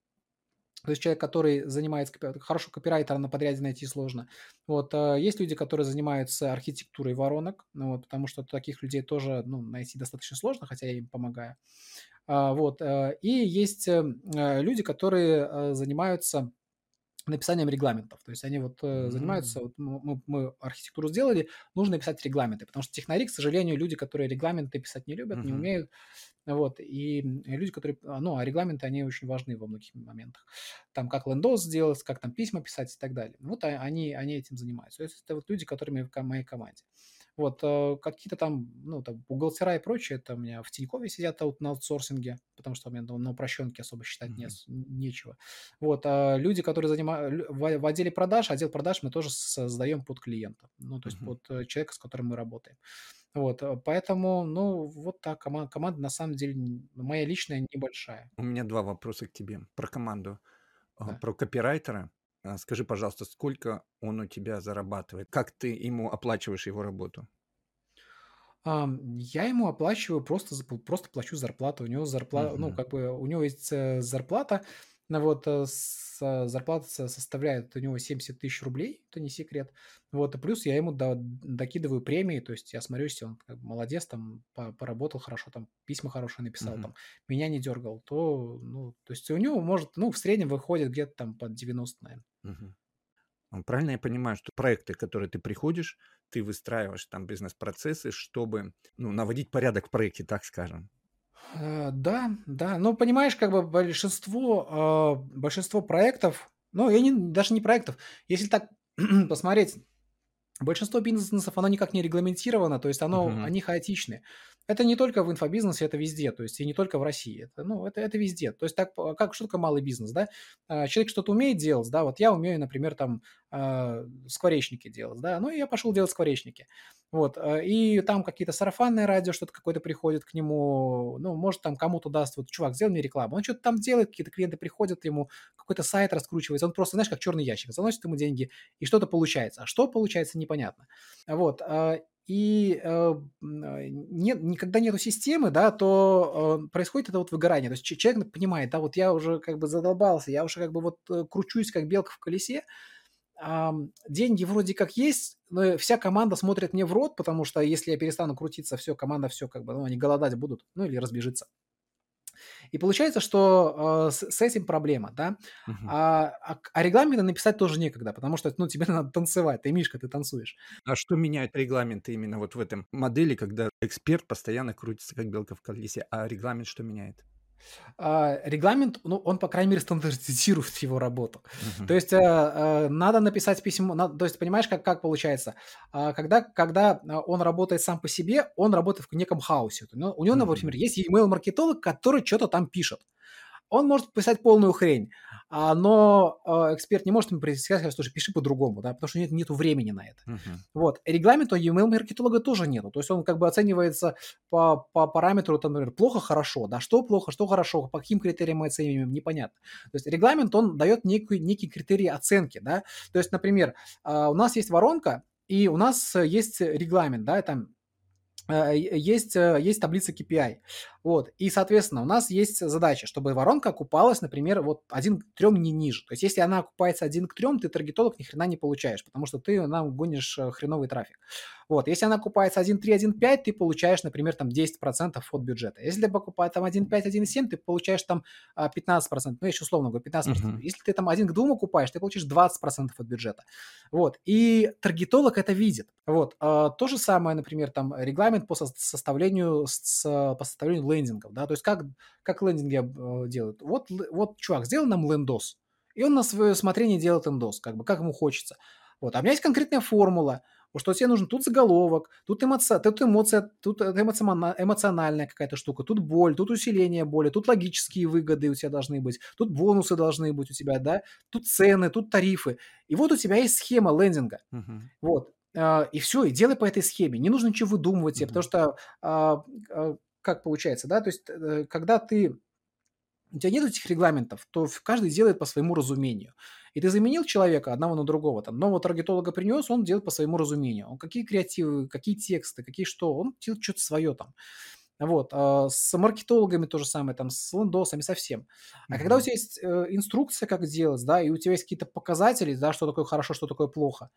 то есть человек, который занимается, хорошего копирайтера на подряде найти сложно. Вот, а, есть люди, которые занимаются архитектурой воронок, ну, вот, потому что таких людей тоже ну, найти достаточно сложно, хотя я им помогаю. А, вот, э, и есть э, э, люди, которые занимаются написанием регламентов. То есть они вот э, занимаются, вот мы, мы- архитектуру сделали, нужно писать регламенты, потому что технари, к сожалению, люди, которые регламенты писать не любят, не Мгм. умеют, вот, и люди, которые, а, ну, а регламенты, они очень важны во многих моментах. Там, как лендос сделать, как там письма писать и так далее. Вот а- они, они этим занимаются. То есть это вот люди, которыми в моей команде. Вот, э, какие-то там, ну, там, бухгалтера и прочее, это у меня в Тинькове сидят аут- на аутсорсинге, потому что у меня на упрощенке особо считать не, Мгм. с- нечего. Вот, а люди, которые занимаются в, в отделе продаж, отдел продаж мы тоже создаем под клиента, ну, то есть Мгм. под э, человека, с которым мы работаем. Вот, э, поэтому, ну, вот так, команда, команда на самом деле моя личная небольшая, У меня два вопроса к тебе про команду. А, да. Про копирайтера. А, Скажи, пожалуйста, сколько он у тебя зарабатывает? Как ты ему оплачиваешь его работу? Я ему оплачиваю просто, просто плачу зарплату. У него зарплата, ну, Мгм. как бы у него есть э, зарплата, Ну вот, э, с э, зарплата составляет у него 70 тысяч рублей, это не секрет. Вот, и плюс я ему до докидываю премии, то есть я смотрю, если он как молодец, там, по поработал хорошо, там, письма хорошие написал, Мгм. там, меня не дергал, то, ну, то есть у него может, ну, в среднем выходит где-то там под 90, наверно. Мгм. М, правильно я понимаю, что проекты, которые ты приходишь, ты выстраиваешь там бизнес-процессы, чтобы, ну, наводить порядок в проекте, так скажем? Э, да, да. Ну, понимаешь, как бы большинство, а, большинство проектов, ну, я не даже не проектов, если так посмотреть, большинство бизнесов, оно никак не регламентировано, то есть оно Мгм. они хаотичны. Это не только в инфобизнесе, это везде, то есть и не только в России. Это, ну, это это везде. То есть так, а как что такое малый бизнес, да? А, человек что-то умеет делать, да, вот я умею, например, там, а, скворечники делать, да, ну, и я пошел делать скворечники. Вот, и там какие-то сарафанное радио, что-то какое-то приходит к нему, ну, может, там кому-то даст, вот: "Чувак, сделай мне рекламу". Он что-то там делает, какие-то клиенты приходят ему, какой-то сайт раскручивается. Он просто, знаешь, как черный ящик, заносит ему деньги, и что-то получается. А что получается, непонятно. Вот, а, и, э, а, нет, никогда нету системы, да, то, э, происходит это вот выгорание. То есть че человек понимает, да, вот я уже как бы задолбался, я уже как бы вот, э, кручусь, как белка в колесе, ам, деньги вроде как есть, но вся команда смотрит мне в рот, потому что если я перестану крутиться, все, команда все как бы, ну, они голодать будут, ну, или разбежится. И получается, что, э, с с этим проблема, да. Мгм. А, а а регламенты написать тоже некогда, потому что, ну, тебе надо танцевать, ты мишка, ты танцуешь. А что меняет регламенты именно вот в этом модели, когда эксперт постоянно крутится, как белка в колесе, а регламент что меняет? А, регламент, ну, он, по крайней мере, стандартизирует его работу. То Мгм. есть, э, э, надо написать письмо, над то есть, понимаешь, как как получается? А, когда когда, а, он работает сам по себе, он работает в неком хаосе. Ну, у него, Мгм. например, есть email-маркетолог, который чё-то там пишет. Он может писать полную хрень, а, но, а, эксперт не может ему сказать: "Слушай, пиши по-другому", да, потому что нет нету времени на это. Мгм. Вот. Регламента у email-маркетолога тоже нету. То есть он как бы оценивается по по параметру, там, например, плохо, хорошо, да, что плохо, что хорошо, по каким критериям мы оцениваем, непонятно. То есть регламент, он дает некую некий критерий оценки, да. То есть, например, а, у нас есть воронка, и у нас есть регламент, да, там, есть, э, есть таблица KPI. Вот. И, соответственно, у нас есть задача, чтобы воронка окупалась, например, вот 1 к 3 не ниже. То есть если она окупается 1 к 3, ты таргетолог ни хрена не получаешь, потому что ты нам гонишь э, хреновый трафик. Вот. Если она окупается 1,3, 1,5, ты получаешь, например, там 10% от бюджета. Если ты покупаешь там 1,5, 1,7, ты получаешь там а, 15%, ну, я еще условно говорю, 15%. Мгм. Если ты там 1 к 2 окупаешь, ты получишь 20% от бюджета. Вот. И таргетолог это видит. Вот. А, то же самое, например, там регламент по сос- составлению, с, по составлению лендингов, да, то есть как, как лендинги э, делают. Вот, вот, чувак, сделай нам лендос, и он на свое усмотрение делает эндос, как бы, как ему хочется. Вот. А у меня есть конкретная формула, что тебе нужен тут заголовок, тут эмоция, тут эмоция, тут эмоциональная какая-то штука, тут боль, тут усиление боли, тут логические выгоды у тебя должны быть, тут бонусы должны быть у тебя, да, тут цены, тут тарифы. И вот у тебя есть схема лендинга. Мгм. Вот. А, и все, и делай по этой схеме. Не нужно ничего выдумывать себе, потому что, а, а, как получается, да, то есть, э, когда ты у тебя нет этих регламентов, то каждый делает по своему разумению. И ты заменил человека одного на другого, там, нового таргетолога принес, он делает по своему разумению. Он какие креативы, какие тексты, какие что, он делает что-то свое там. Вот, а, с маркетологами то же самое, там, с лендосами, со всем. А когда у тебя есть, э, инструкция, как делать, да, и у тебя есть какие-то показатели, да, что такое хорошо, что такое плохо,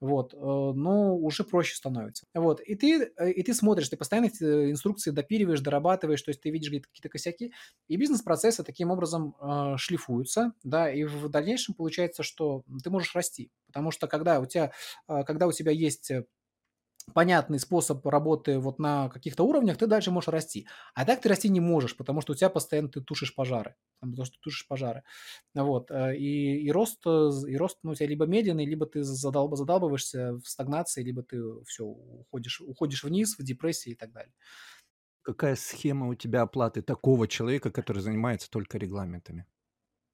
вот, э, ну, уже проще становится. Вот, и ты, э, и ты смотришь, ты постоянно эти э, инструкции допиливаешь, дорабатываешь, то есть ты видишь какие-то косяки, и бизнес-процессы таким образом шлифуются, да, и в дальнейшем получается, что ты можешь расти, потому что когда у тебя, когда у тебя есть понятный способ работы вот на каких-то уровнях, ты дальше можешь расти. А так ты расти не можешь, потому что у тебя постоянно ты тушишь пожары. Потому что ты тушишь пожары. Вот. э, И, и рост, э, и рост ну, у тебя либо медленный, либо ты задалб, задалбываешься в стагнации, либо ты все, уходишь, уходишь вниз в депрессии и так далее. Какая схема у тебя оплаты такого человека, который занимается только регламентами?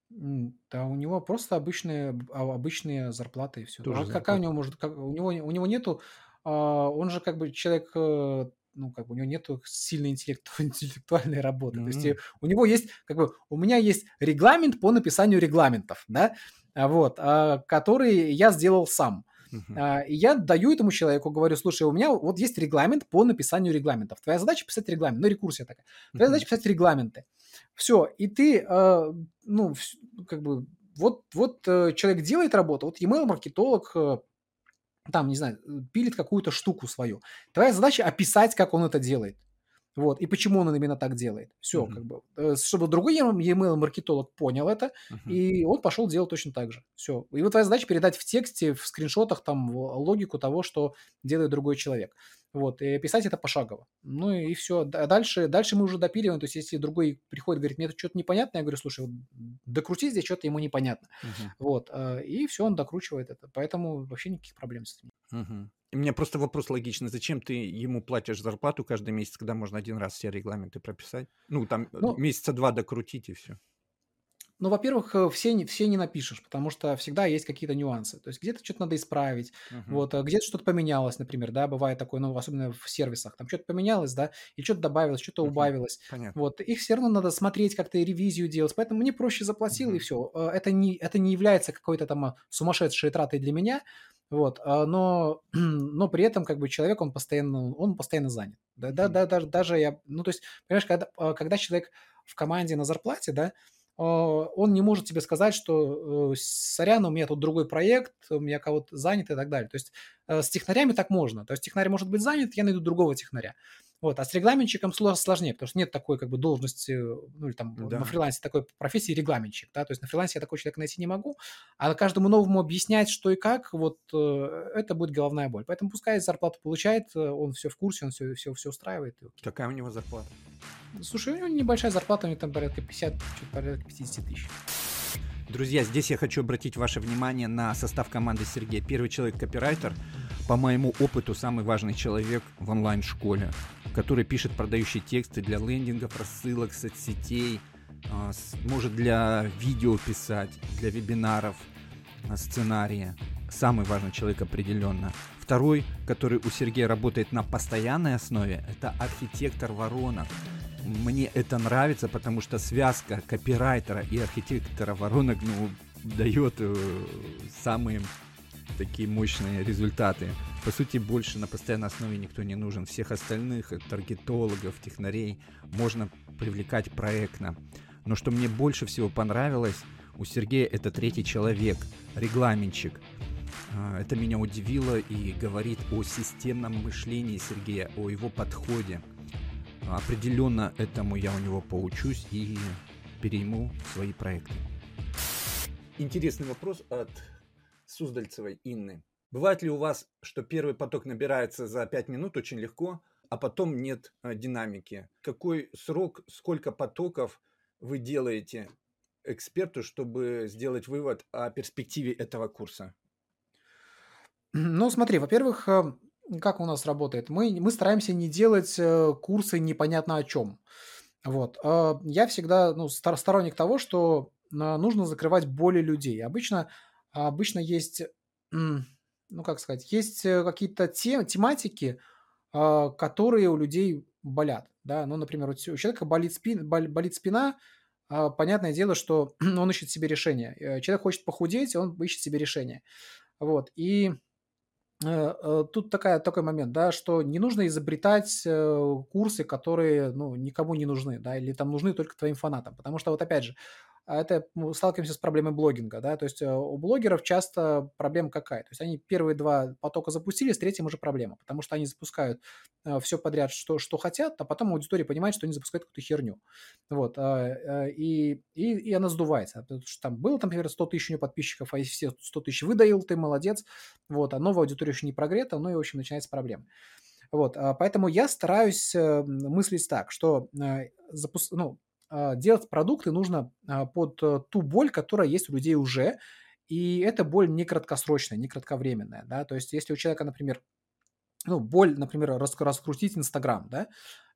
Да, у него просто обычные, а, обычные зарплаты и все. Тоже А какая у зарплата. него может, как- у него, у него нету, он же как бы человек, э, ну, как бы у него нету сильной интеллекту- интеллектуальной работы. То есть у него есть, как бы, у меня есть регламент по написанию регламентов, да, а вот, а, который я сделал сам. А, и я даю этому человеку, говорю, слушай, у меня вот есть регламент по написанию регламентов. Твоя задача писать регламент, ну, рекурсия такая. Твоя Мгм. задача писать регламенты. Все, и ты, ну, как бы, вот, вот э, человек делает работу, вот email-маркетолог, э, там, не знаю, э, пилит какую-то штуку свою. Твоя задача описать, как он это делает. Вот, и почему он именно так делает. Все, Мгм. как бы. Э, Чтобы другой email-маркетолог понял это, Мгм. и он пошел делать точно так же. Все. И вот твоя задача передать в тексте, в скриншотах там в- логику того, что делает другой человек. Вот, и писать это пошагово. Ну и все. Дальше, дальше мы уже допиливаем. То есть, если другой приходит, говорит, мне это что-то непонятно, я говорю, слушай, вот докрути здесь что-то ему непонятно. Мгм. Вот, э, и все, он докручивает это. Поэтому вообще никаких проблем с этим. Мгм. У меня просто вопрос логичный. Зачем ты ему платишь зарплату каждый месяц, когда можно один раз все регламенты прописать? Ну, там э, Ну, месяца два докрутить и все. Ну, во-первых, э, все не, все не напишешь, потому что всегда есть какие-то нюансы. То есть где-то что-то надо исправить, вот, а где-то что-то поменялось, например, да, бывает такое, ну, особенно в сервисах, там что-то поменялось, да, или что-то добавилось, что-то Мгм. убавилось, Понятно. вот, их все равно надо смотреть, как-то ревизию делать, поэтому мне проще заплатил, и Мгм. все. Это не, это не является какой-то там а, сумасшедшей тратой для меня, вот, а, но, но при этом как бы человек, он постоянно, он постоянно занят. Да, да, да, даже, даже я, ну, то есть, понимаешь, когда, когда человек в команде на зарплате, да, он не может тебе сказать, что э, сорян, у меня тут другой проект, у меня кого-то занят и так далее. То есть э, с технарями так можно. То есть технарь может быть занят, я найду другого технаря. Вот. А с регламентчиком сло- сложнее, потому что нет такой как бы должности, ну или там на Да. фрилансе такой профессии регламентчик, да, то есть на фрилансе я такой человек найти не могу, а каждому новому объяснять, что и как, вот э, это будет головная боль. Поэтому пускай зарплату получает, э, он все в курсе, он все, все, все устраивает. Какая у него зарплата? Слушай, у него небольшая зарплата, у него там порядка 50, чуть порядка 50 тысяч. Друзья, здесь я хочу обратить ваше внимание на состав команды Сергея. Первый человек копирайтер, по моему опыту, самый важный человек в онлайн-школе, который пишет продающие тексты для лендингов, рассылок, соцсетей, а, может для видео писать, для вебинаров, а, сценария. Самый важный человек определенно. Второй, который у Сергея работает на постоянной основе, это архитектор воронок. Мне это нравится, потому что связка копирайтера и архитектора воронок ну, дает э, самые такие мощные результаты. По сути, больше на постоянной основе никто не нужен. Всех остальных, э, таргетологов, технарей, можно привлекать проектно. Но что мне больше всего понравилось, у Сергея это третий человек, регламентчик. А, Это меня удивило и говорит о системном мышлении Сергея, о его подходе. Определенно этому я у него поучусь и перейму свои проекты. Интересный вопрос от Суздальцевой Инны. Бывает ли у вас, что первый поток набирается за 5 минут очень легко, а потом нет э, динамики? Какой срок, сколько потоков вы делаете эксперту, чтобы сделать вывод о перспективе этого курса? Ну, смотри, во-первых, э, как у нас работает? Мы, мы стараемся не делать э, курсы непонятно о чем. Вот. А Я всегда ну, стор- сторонник того, что нужно закрывать боли людей. Обычно, обычно есть, ну как сказать, есть э, какие-то те- тематики, которые у людей болят. Да? Ну, например, у человека болит, спин, бол- болит спина, понятное дело, что он ищет себе решение. Э, Человек хочет похудеть, он ищет себе решение. Вот. И Э, э, тут такая такой момент, да, что не нужно изобретать, э, курсы, которые, ну, никому не нужны, да, или там нужны только твоим фанатам. Потому что вот опять же, это мы сталкиваемся с проблемой блогинга, да, то есть, э, у блогеров часто проблема какая? То есть они первые 2 потока запустили, с третьим уже проблема, потому что они запускают, все подряд, что что хотят, а потом аудитория понимает, что они запускают какую-то херню. Вот, а, э, и и и она сдувается. Потому что там было, там, например, 100 тысяч у неё подписчиков, а если все 100 тысяч выдаил, ты молодец. Вот, а новая аудитория еще не прогрета, ну и, в общем, начинается проблема. Вот, а, поэтому я стараюсь э, мыслить так, что э, запус- ну, а, делать продукты нужно а, под э, ту боль, которая есть у людей уже, и эта боль не краткосрочная, не кратковременная, да, то есть если у человека, например, ну, боль, например, рас- раскрутить Инстаграм, да,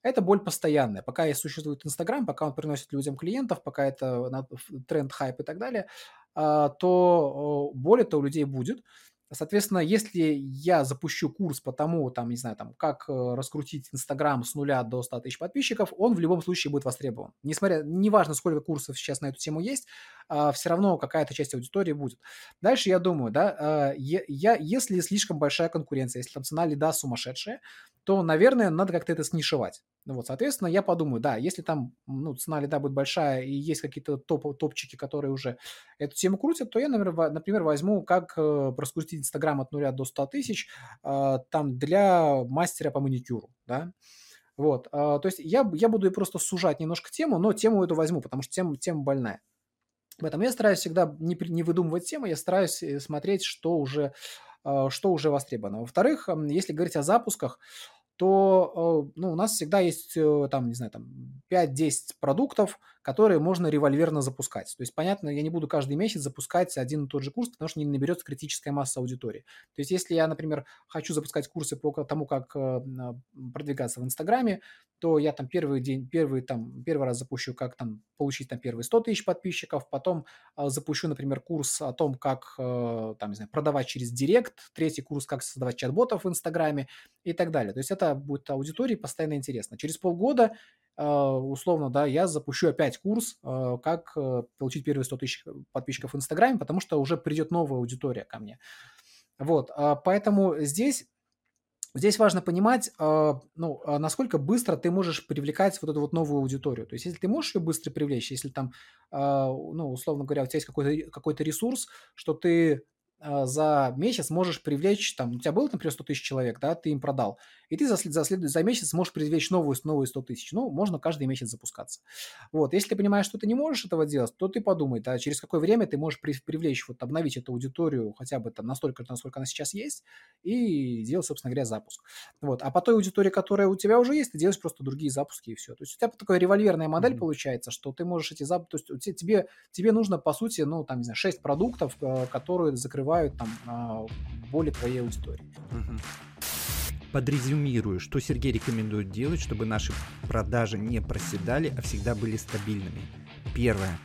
это боль постоянная. Пока и существует Инстаграм, пока он приносит людям клиентов, пока это тренд, хайп и так далее, а, то боль это у людей будет. Соответственно, если я запущу курс по тому, там, не знаю, там, как э, раскрутить Инстаграм с нуля до 100 тысяч подписчиков, он в любом случае будет востребован. Несмотря, неважно, сколько курсов сейчас на эту тему есть, а, все равно какая-то часть аудитории будет. Дальше я думаю, да, а, я, если слишком большая конкуренция, если там цена лида сумасшедшая, то, наверное, надо как-то это снишевать. Ну вот, соответственно, я подумаю, да, если там ну, цена лида будет большая и есть какие-то топ топчики, которые уже эту тему крутят, то я, например, возьму, как э, раскрутить Инстаграм от нуля до 100 тысяч э, там для мастера по маникюру, да. Вот, э, то есть я, я буду просто сужать немножко тему, но тему эту возьму, потому что тема, тема больная. Поэтому я стараюсь всегда не, не выдумывать темы, я стараюсь э, смотреть, что уже, э, что уже востребовано. Во-вторых, если говорить о запусках, то э, ну, у нас всегда есть, э, там, не знаю, там 5-10 продуктов, которые можно револьверно запускать. То есть, понятно, я не буду каждый месяц запускать один и тот же курс, потому что не наберется критическая масса аудитории. То есть, если я, например, хочу запускать курсы по тому, как э, продвигаться в Инстаграме, то я там первый день, первый, там, первый раз запущу, как там получить там первые 100 тысяч подписчиков, потом э, запущу, например, курс о том, как э, там, не знаю, продавать через Директ, третий курс, как создавать чат-ботов в Инстаграме и так далее. То есть это будет аудитории постоянно интересно. Через полгода условно, да, я запущу опять курс, а, как э, получить первые 100 тысяч подписчиков в Инстаграме, потому что уже придет новая аудитория ко мне. Вот, а, поэтому здесь Здесь важно понимать, ну, насколько быстро ты можешь привлекать вот эту вот новую аудиторию. То есть, если ты можешь ее быстро привлечь, если там, ну, условно говоря, у тебя есть какой-то какой ресурс, что ты за месяц можешь привлечь, там, у тебя было, например, 100 тысяч человек, да, ты им продал, и ты за, за, за месяц можешь привлечь новую, новые 100 тысяч. Ну, можно каждый месяц запускаться. Вот, если ты понимаешь, что ты не можешь этого делать, то ты подумай, да, через какое время ты можешь при, привлечь, вот, обновить эту аудиторию хотя бы там настолько, насколько она сейчас есть, и делать, собственно говоря, запуск. Вот, а по той аудитории, которая у тебя уже есть, ты делаешь просто другие запуски и все. То есть у тебя такая револьверная модель mm-hmm. получается, что ты можешь эти запуски, то есть тебе, тебе нужно, по сути, ну, там, не знаю, 6 продуктов, э, которые закрывают там а, боли твоей аудитории. Mm-hmm подрезюмирую, что Сергей рекомендует делать, чтобы наши продажи не проседали, а всегда были стабильными. Первое.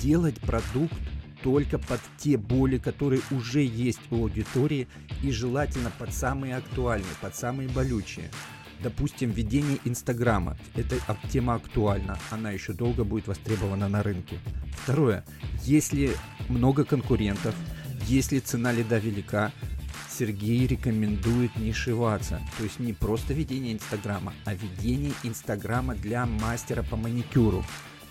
Делать продукт только под те боли, которые уже есть у аудитории и желательно под самые актуальные, под самые болючие. Допустим, введение Инстаграма. Эта тема актуальна, она еще долго будет востребована на рынке. Второе. Если много конкурентов, если цена лида велика, Сергей рекомендует нишеваться. То есть не просто ведение Инстаграма, а ведение Инстаграма для мастера по маникюру.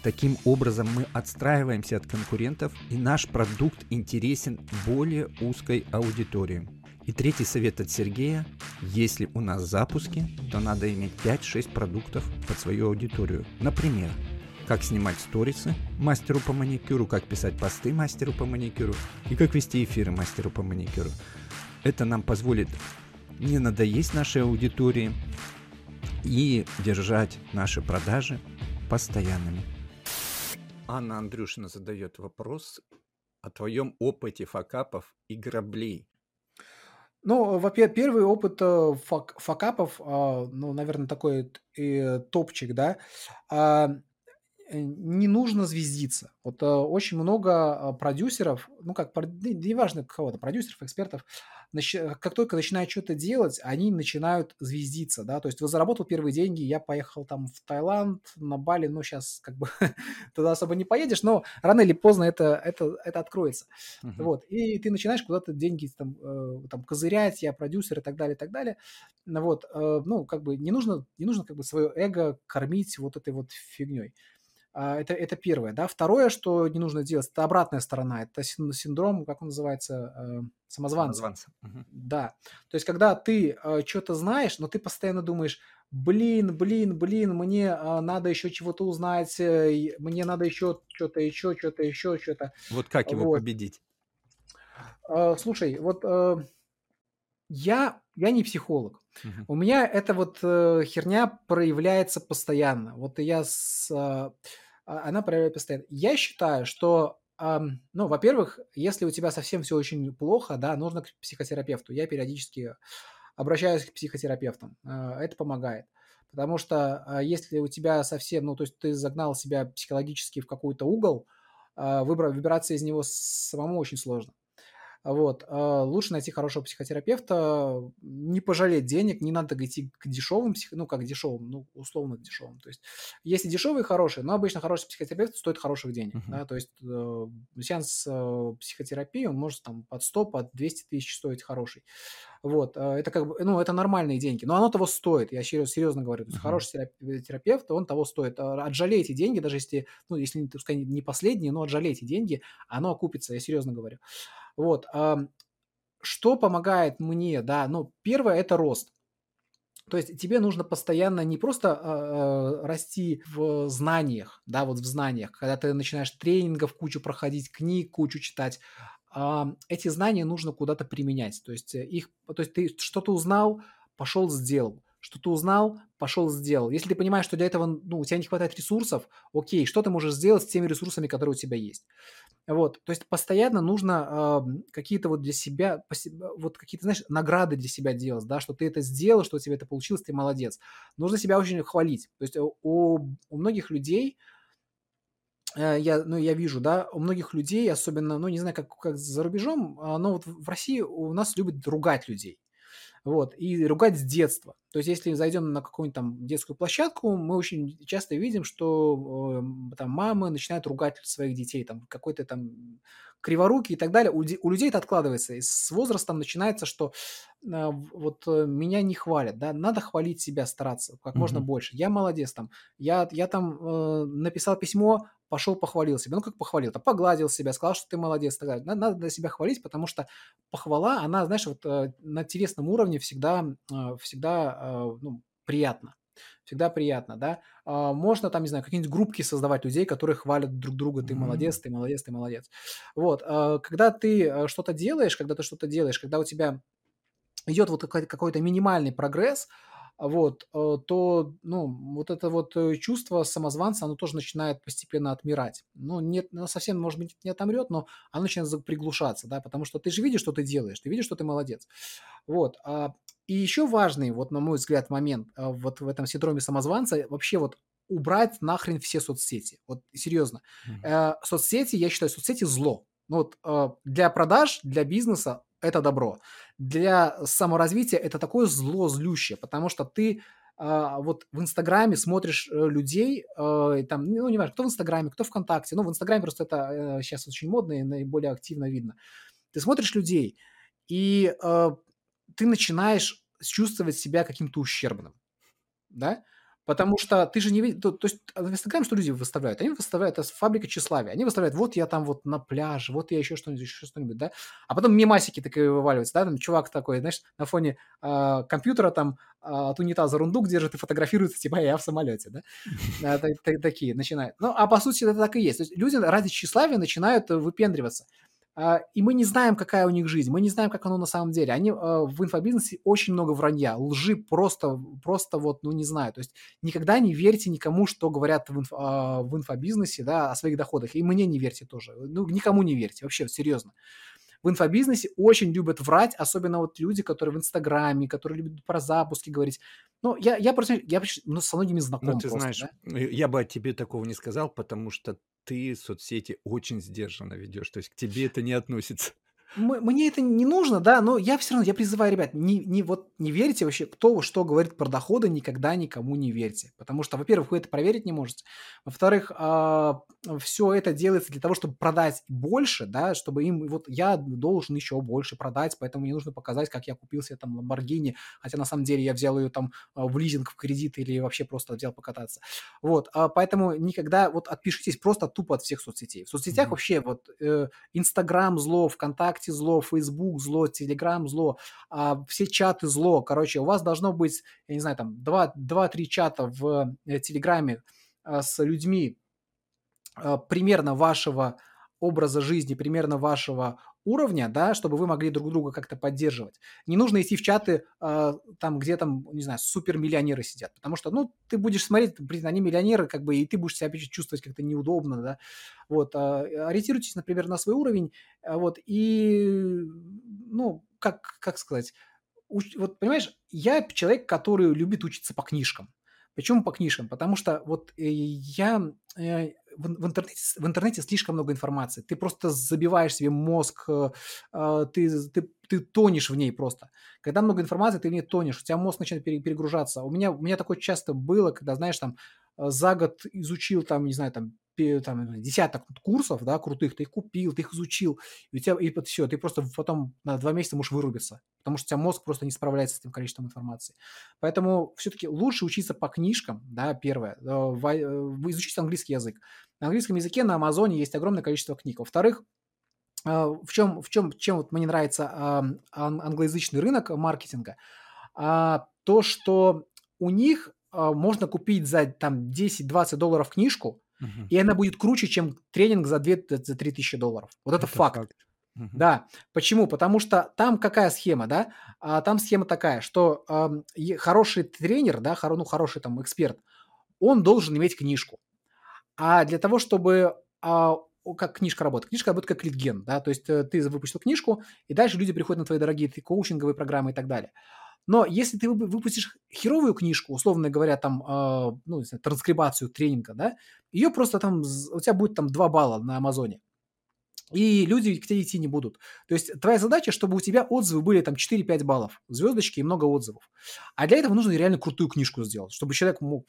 Таким образом мы отстраиваемся от конкурентов и наш продукт интересен более узкой аудитории. И третий совет от Сергея. Если у нас запуски, то надо иметь 5-6 продуктов под свою аудиторию. Например, как снимать сторисы мастеру по маникюру, как писать посты мастеру по маникюру и как вести эфиры мастеру по маникюру. Это нам позволит не надоесть нашей аудитории и держать наши продажи постоянными. Анна Андрюшина задает вопрос о твоем опыте факапов и граблей. Ну, во-первых, первый опыт э, фак, факапов, а, ну, наверное, такой э, топчик, да, а, не нужно звездиться. Вот очень много продюсеров, ну, как, неважно кого-то, продюсеров, экспертов, как только начинают что-то делать, они начинают звездиться, да, то есть вы заработал первые деньги, я поехал там в Таиланд, на Бали, ну, сейчас как бы туда особо не поедешь, но рано или поздно это, это, это откроется, uh-huh. вот, и ты начинаешь куда-то деньги там, э, там козырять, я продюсер и так далее, и так далее, вот, э, ну, как бы не нужно, не нужно как бы свое эго кормить вот этой вот фигней. А, это, это первое. Да? Второе, что не нужно делать, это обратная сторона. Это синдром, как он называется, э, самозванца. Самозванца. Угу. Да. То есть, когда ты э, что-то знаешь, но ты постоянно думаешь, блин, блин, блин, мне э, надо еще чего-то узнать, мне надо еще что-то, еще, что-то, еще, что-то. Вот как его вот. победить? Слушай, вот я, я не психолог. Uh-huh. У меня эта вот э, херня проявляется постоянно. Вот я с... Э, она проявляется постоянно. Я считаю, что, ну, во-первых, если у тебя совсем все очень плохо, да, нужно к психотерапевту. Я периодически обращаюсь к психотерапевтам. Э, это помогает. Потому что э, если у тебя совсем, ну, то есть ты загнал себя психологически в какой-то угол, э, выбираться из него самому очень сложно. Вот. А, лучше найти хорошего психотерапевта, не пожалеть денег, не надо идти к дешевым, псих... ну, как дешевым, ну, условно к дешевым. То есть, есть и дешевые, и хорошие, но обычно хороший психотерапевт стоит хороших денег, Мгм. да, то есть э, сеанс э, психотерапии, он может там под 100, под 200 тысяч стоить хороший. Вот, э, это как бы, ну, это нормальные деньги, но оно того стоит, я серьезно, серьезно говорю. То есть Мгм. хороший терап- терапевт, он того стоит. А, Отжалейте деньги, даже если, ну, если, сказать, не последние, но отжалейте деньги, оно окупится, я серьезно говорю. Вот, что помогает мне, да, ну, первое– это рост. То есть тебе нужно постоянно не просто а, расти в знаниях, да, вот в знаниях, когда ты начинаешь тренингов кучу проходить, книг кучу читать, а, эти знания нужно куда-то применять. То есть э, их, то есть ты что-то узнал, пошел сделал, что-то узнал, пошел сделал. Если ты понимаешь, что для этого, ну, у тебя не хватает ресурсов, окей, что ты можешь сделать с теми ресурсами, которые у тебя есть? Вот, то есть постоянно нужно ам, какие-то вот для себя, посе- вот какие-то, знаешь, награды для себя делать, да, что ты это сделал, что у тебя это получилось, ты молодец. Нужно себя очень хвалить. То есть у, у многих людей, э, я, ну, я вижу, да, у многих людей, особенно, ну, не знаю, как, как за рубежом, а, но вот в России у нас любят ругать людей. Вот, и ругать с детства. То есть, если зайдем на какую-нибудь там детскую площадку, мы очень часто видим, что эм, там мамы начинают ругать своих детей, там какой-то там криворукий и так далее. У, де- у людей это откладывается. И с возрастом начинается, что а, вот э, меня не хвалят, да, надо хвалить себя, стараться как можно Мгм. больше. Я молодец там, я, я там э, написал письмо, пошел похвалил себя. Ну, как похвалил, там, погладил себя, сказал, что ты молодец. так далее. Надо, надо себя хвалить, потому что похвала, она, знаешь, вот э, на телесном уровне всегда, э, всегда э, ну, приятно. Всегда приятно, да. А, можно там, не знаю, какие-нибудь группки создавать людей, которые хвалят друг друга. Ты молодец, ты молодец, ты молодец. Вот. а, Когда ты э, что-то делаешь, когда ты что-то делаешь, когда у тебя идет вот какой-то, минимальный прогресс, вот, э, то, ну, вот это вот э, чувство самозванца, оно тоже начинает постепенно отмирать. Ну, нет, оно совсем, может быть, не отомрет, но оно начинает приглушаться, да, потому что ты же видишь, что ты делаешь, ты видишь, что ты молодец. Вот. а, И еще важный, вот, на мой взгляд, момент а, вот в этом синдроме самозванца, вообще вот убрать нахрен все соцсети. Вот серьезно. Мгм. Э, Соцсети, я считаю, соцсети зло. Ну вот э, для продаж, для бизнеса это добро. Для саморазвития это такое зло злющее, потому что ты а, вот в Инстаграме смотришь э, людей, там, ну, не важно, кто в Инстаграме, кто ВКонтакте, ну, в Инстаграме просто это сейчас очень модно и наиболее активно видно. Ты смотришь людей, и ты начинаешь чувствовать себя каким-то ущербным да? Потому что ты же не видишь, то, то есть а в Инстаграме что люди выставляют? Они выставляют, это фабрика тщеславия. Они выставляют, вот я там вот на пляже, вот я еще что-нибудь, еще что-нибудь, да? А потом мемасики такие вываливаются, да, там чувак такой, знаешь, на фоне а, компьютера там а, от унитаза рундук держит и фотографируется, типа, я в самолете, да? А, та- та- такие начинают. Ну, а по сути это так и есть. Люди ради тщеславия начинают э, выпендриваться. А, И мы не знаем, какая у них жизнь, мы не знаем, как оно на самом деле. Они а, в инфобизнесе очень много вранья, лжи просто, просто вот, ну не знаю. То есть никогда не верьте никому, что говорят в, инф- а, в инфобизнесе, да, о своих доходах. И мне не верьте тоже. Ну, никому не верьте, вообще, серьезно. В инфобизнесе очень любят врать, особенно вот люди, которые в Инстаграме, которые любят про запуски говорить. Ну, я, я просто, я ну, со многими Ну, знаком ты просто, знаешь, да. э, я бы о тебе такого не сказал, потому что ты соцсети очень сдержанно ведешь. То есть к тебе это не относится. Мне это не нужно, да, но я все равно, я призываю, ребят, не, не, вот, не верьте вообще, кто что говорит про доходы, никогда никому не верьте. Потому что, во-первых, вы это проверить не можете. Во-вторых, все это делается для того, чтобы продать больше, да, чтобы им, вот я должен еще больше продать, поэтому мне нужно показать, как я купил себе там Lamborghini, хотя на самом деле я взял ее там а, в лизинг, в кредит или вообще просто взял покататься. Вот, а, поэтому никогда, вот отпишитесь просто тупо от всех соцсетей. В соцсетях Мгм. вообще вот э, Инстаграм зло, ВКонтакте зло, Фейсбук зло, Телеграм зло, а, все чаты зло. Короче, у вас должно быть, я не знаю, там 2-3 чата в э, Телеграме а, с людьми а, примерно вашего образа жизни, примерно вашего уровня, да, чтобы вы могли друг друга как-то поддерживать. Не нужно идти в чаты, а, там, где там, не знаю, супермиллионеры сидят, потому что, ну, ты будешь смотреть, блин, они миллионеры, как бы, и ты будешь себя чувствовать как-то неудобно, да, вот, а, ориентируйтесь, например, на свой уровень, а, вот, и, ну, как, как сказать, уч- вот, понимаешь, я человек, который любит учиться по книжкам. Почему по книжкам? Потому что вот э, я, э, в, в, интернете, в интернете слишком много информации. Ты просто забиваешь себе мозг, э, э, ты, ты, ты тонешь в ней просто. Когда много информации, ты в ней тонешь, у тебя мозг начинает перегружаться. У меня, у меня такое часто было, когда, знаешь, там э, за год изучил там, не знаю, там там, десяток курсов, да, крутых, ты их купил, ты их изучил, и у тебя, и все, ты просто потом на два месяца можешь вырубиться, потому что у тебя мозг просто не справляется с этим количеством информации. Поэтому все-таки лучше учиться по книжкам, да, первое, э, э, изучить английский язык. На английском языке на Амазоне есть огромное количество книг. Во-вторых, э, в чем, в чем, чем вот мне нравится англоязычный рынок маркетинга, а, то, что у них можно купить за там 10-20 долларов книжку, И она будет круче, чем тренинг за 2 за 3 тысячи долларов. Вот это, это факт. факт. Угу. Да. Почему? Потому что там какая схема, да? А, там схема такая, что а, хороший тренер, да, хор, ну, хороший там эксперт, он должен иметь книжку. А для того, чтобы а, как книжка работает. Книжка работает как литген, да, то есть э, ты выпустил книжку, и дальше люди приходят на твои дорогие коучинговые программы и так далее. Но если ты выпустишь херовую книжку, условно говоря, там, э, ну, транскрибацию тренинга, да, ее просто там, у тебя будет там 2 балла на Амазоне. И люди к тебе идти не будут. То есть твоя задача, чтобы у тебя отзывы были там 4-5 баллов, звездочки и много отзывов. А для этого нужно реально крутую книжку сделать, чтобы человек мог,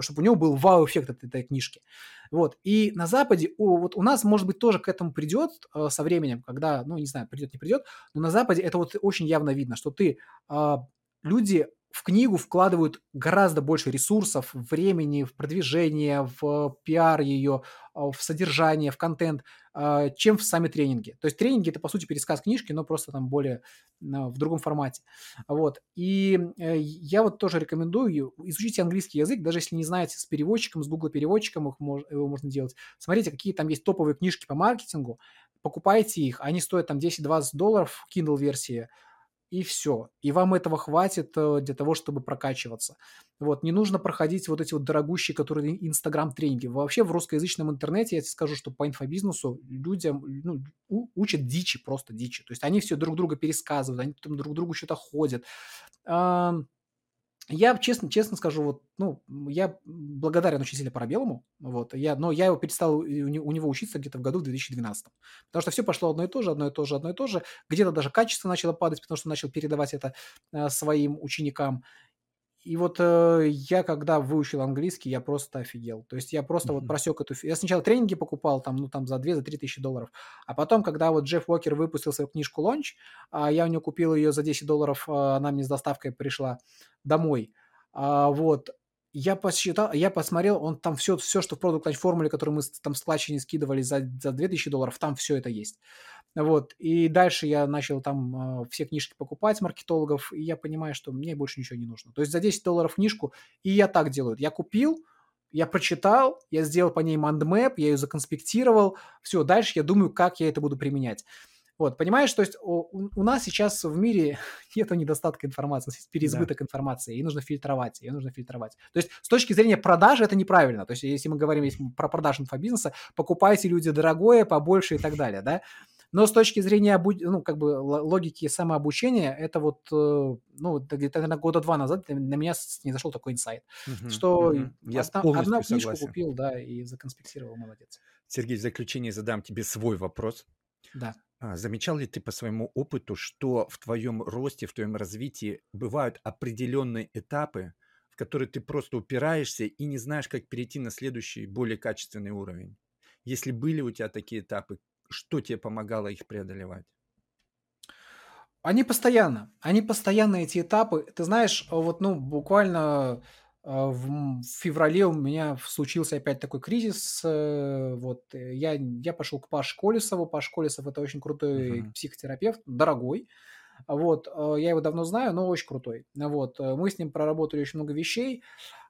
чтобы у него был вау-эффект от этой книжки. Вот. И на Западе, вот у нас, может быть, тоже к этому придет э, со временем, когда, ну, не знаю, придет, не придет, но на Западе это вот очень явно видно, что ты, э, люди в книгу вкладывают гораздо больше ресурсов, времени, в продвижение, в пиар ее, а, в содержание, в контент, а, чем в сами тренинги. То есть тренинги – это, по сути, пересказ книжки, но просто там более в другом формате. Вот. И э, я вот тоже рекомендую, изучите английский язык, даже если не знаете с переводчиком, с Google переводчиком их мож, его можно делать. Смотрите, какие там есть топовые книжки по маркетингу, покупайте их, они стоят там 10-20 долларов, Kindle-версии, и все. И вам этого хватит э, для того, чтобы прокачиваться. Вот, не нужно проходить вот эти вот дорогущие, которые инстаграм-тренинги. Вообще в русскоязычном интернете, я тебе скажу, что по инфобизнесу людям ну, учат дичи, просто дичи. То есть они все друг друга пересказывают, они там друг другу что-то ходят. Я честно, честно скажу, вот, ну, я благодарен учителю Парабелому, вот, я, но я его перестал у, у него учиться где-то в году в 2012. Потому что все пошло одно и то же, одно и то же, одно и то же. Где-то даже качество начало падать, потому что начал передавать это э, своим ученикам. И вот э, я, когда выучил английский, я просто офигел. То есть я просто mm-hmm. вот просек эту... Я сначала тренинги покупал там, ну, там за 2-3 за тысячи долларов. А потом, когда вот Джефф Уокер выпустил свою книжку «Лонч», а я у него купил ее за 10 долларов, а она мне с доставкой пришла домой. А, вот, я посчитал, я посмотрел, он там все, все что в продукт формуле, которую мы там с не скидывали за, за 2000 долларов, там все это есть. Вот. И дальше я начал там э, все книжки покупать маркетологов, и я понимаю, что мне больше ничего не нужно. То есть за 10 долларов книжку, и я так делаю. Я купил, я прочитал, я сделал по ней мандмэп, я ее законспектировал, все, дальше я думаю, как я это буду применять. Вот, понимаешь, то есть у, у нас сейчас в мире нет недостатка информации, есть переизбыток да. информации, и нужно фильтровать, ее нужно фильтровать. То есть с точки зрения продажи это неправильно. То есть если мы говорим если про продажу инфобизнеса, покупайте люди дорогое, побольше и так далее, да. Но с точки зрения обу... ну, как бы логики самообучения, это вот, э, ну, где-то, наверное, года два назад на меня не зашел такой инсайт, угу, что угу. Я одна, одна книжку согласен. купил, да, и законспектировал, молодец. Сергей, в заключение задам тебе свой вопрос. Да. А, замечал ли ты по своему опыту, что в твоем росте, в твоем развитии бывают определенные этапы, в которые ты просто упираешься и не знаешь, как перейти на следующий, более качественный уровень? Если были у тебя такие этапы, что тебе помогало их преодолевать? Они постоянно, они постоянно эти этапы. Ты знаешь, вот, ну, буквально в феврале у меня случился опять такой кризис. Э, вот э, я, я пошел к Паше Колесову. Паш Колесов это очень крутой uh-huh. психотерапевт, дорогой. Вот, я его давно знаю, но очень крутой. Вот, мы с ним проработали очень много вещей.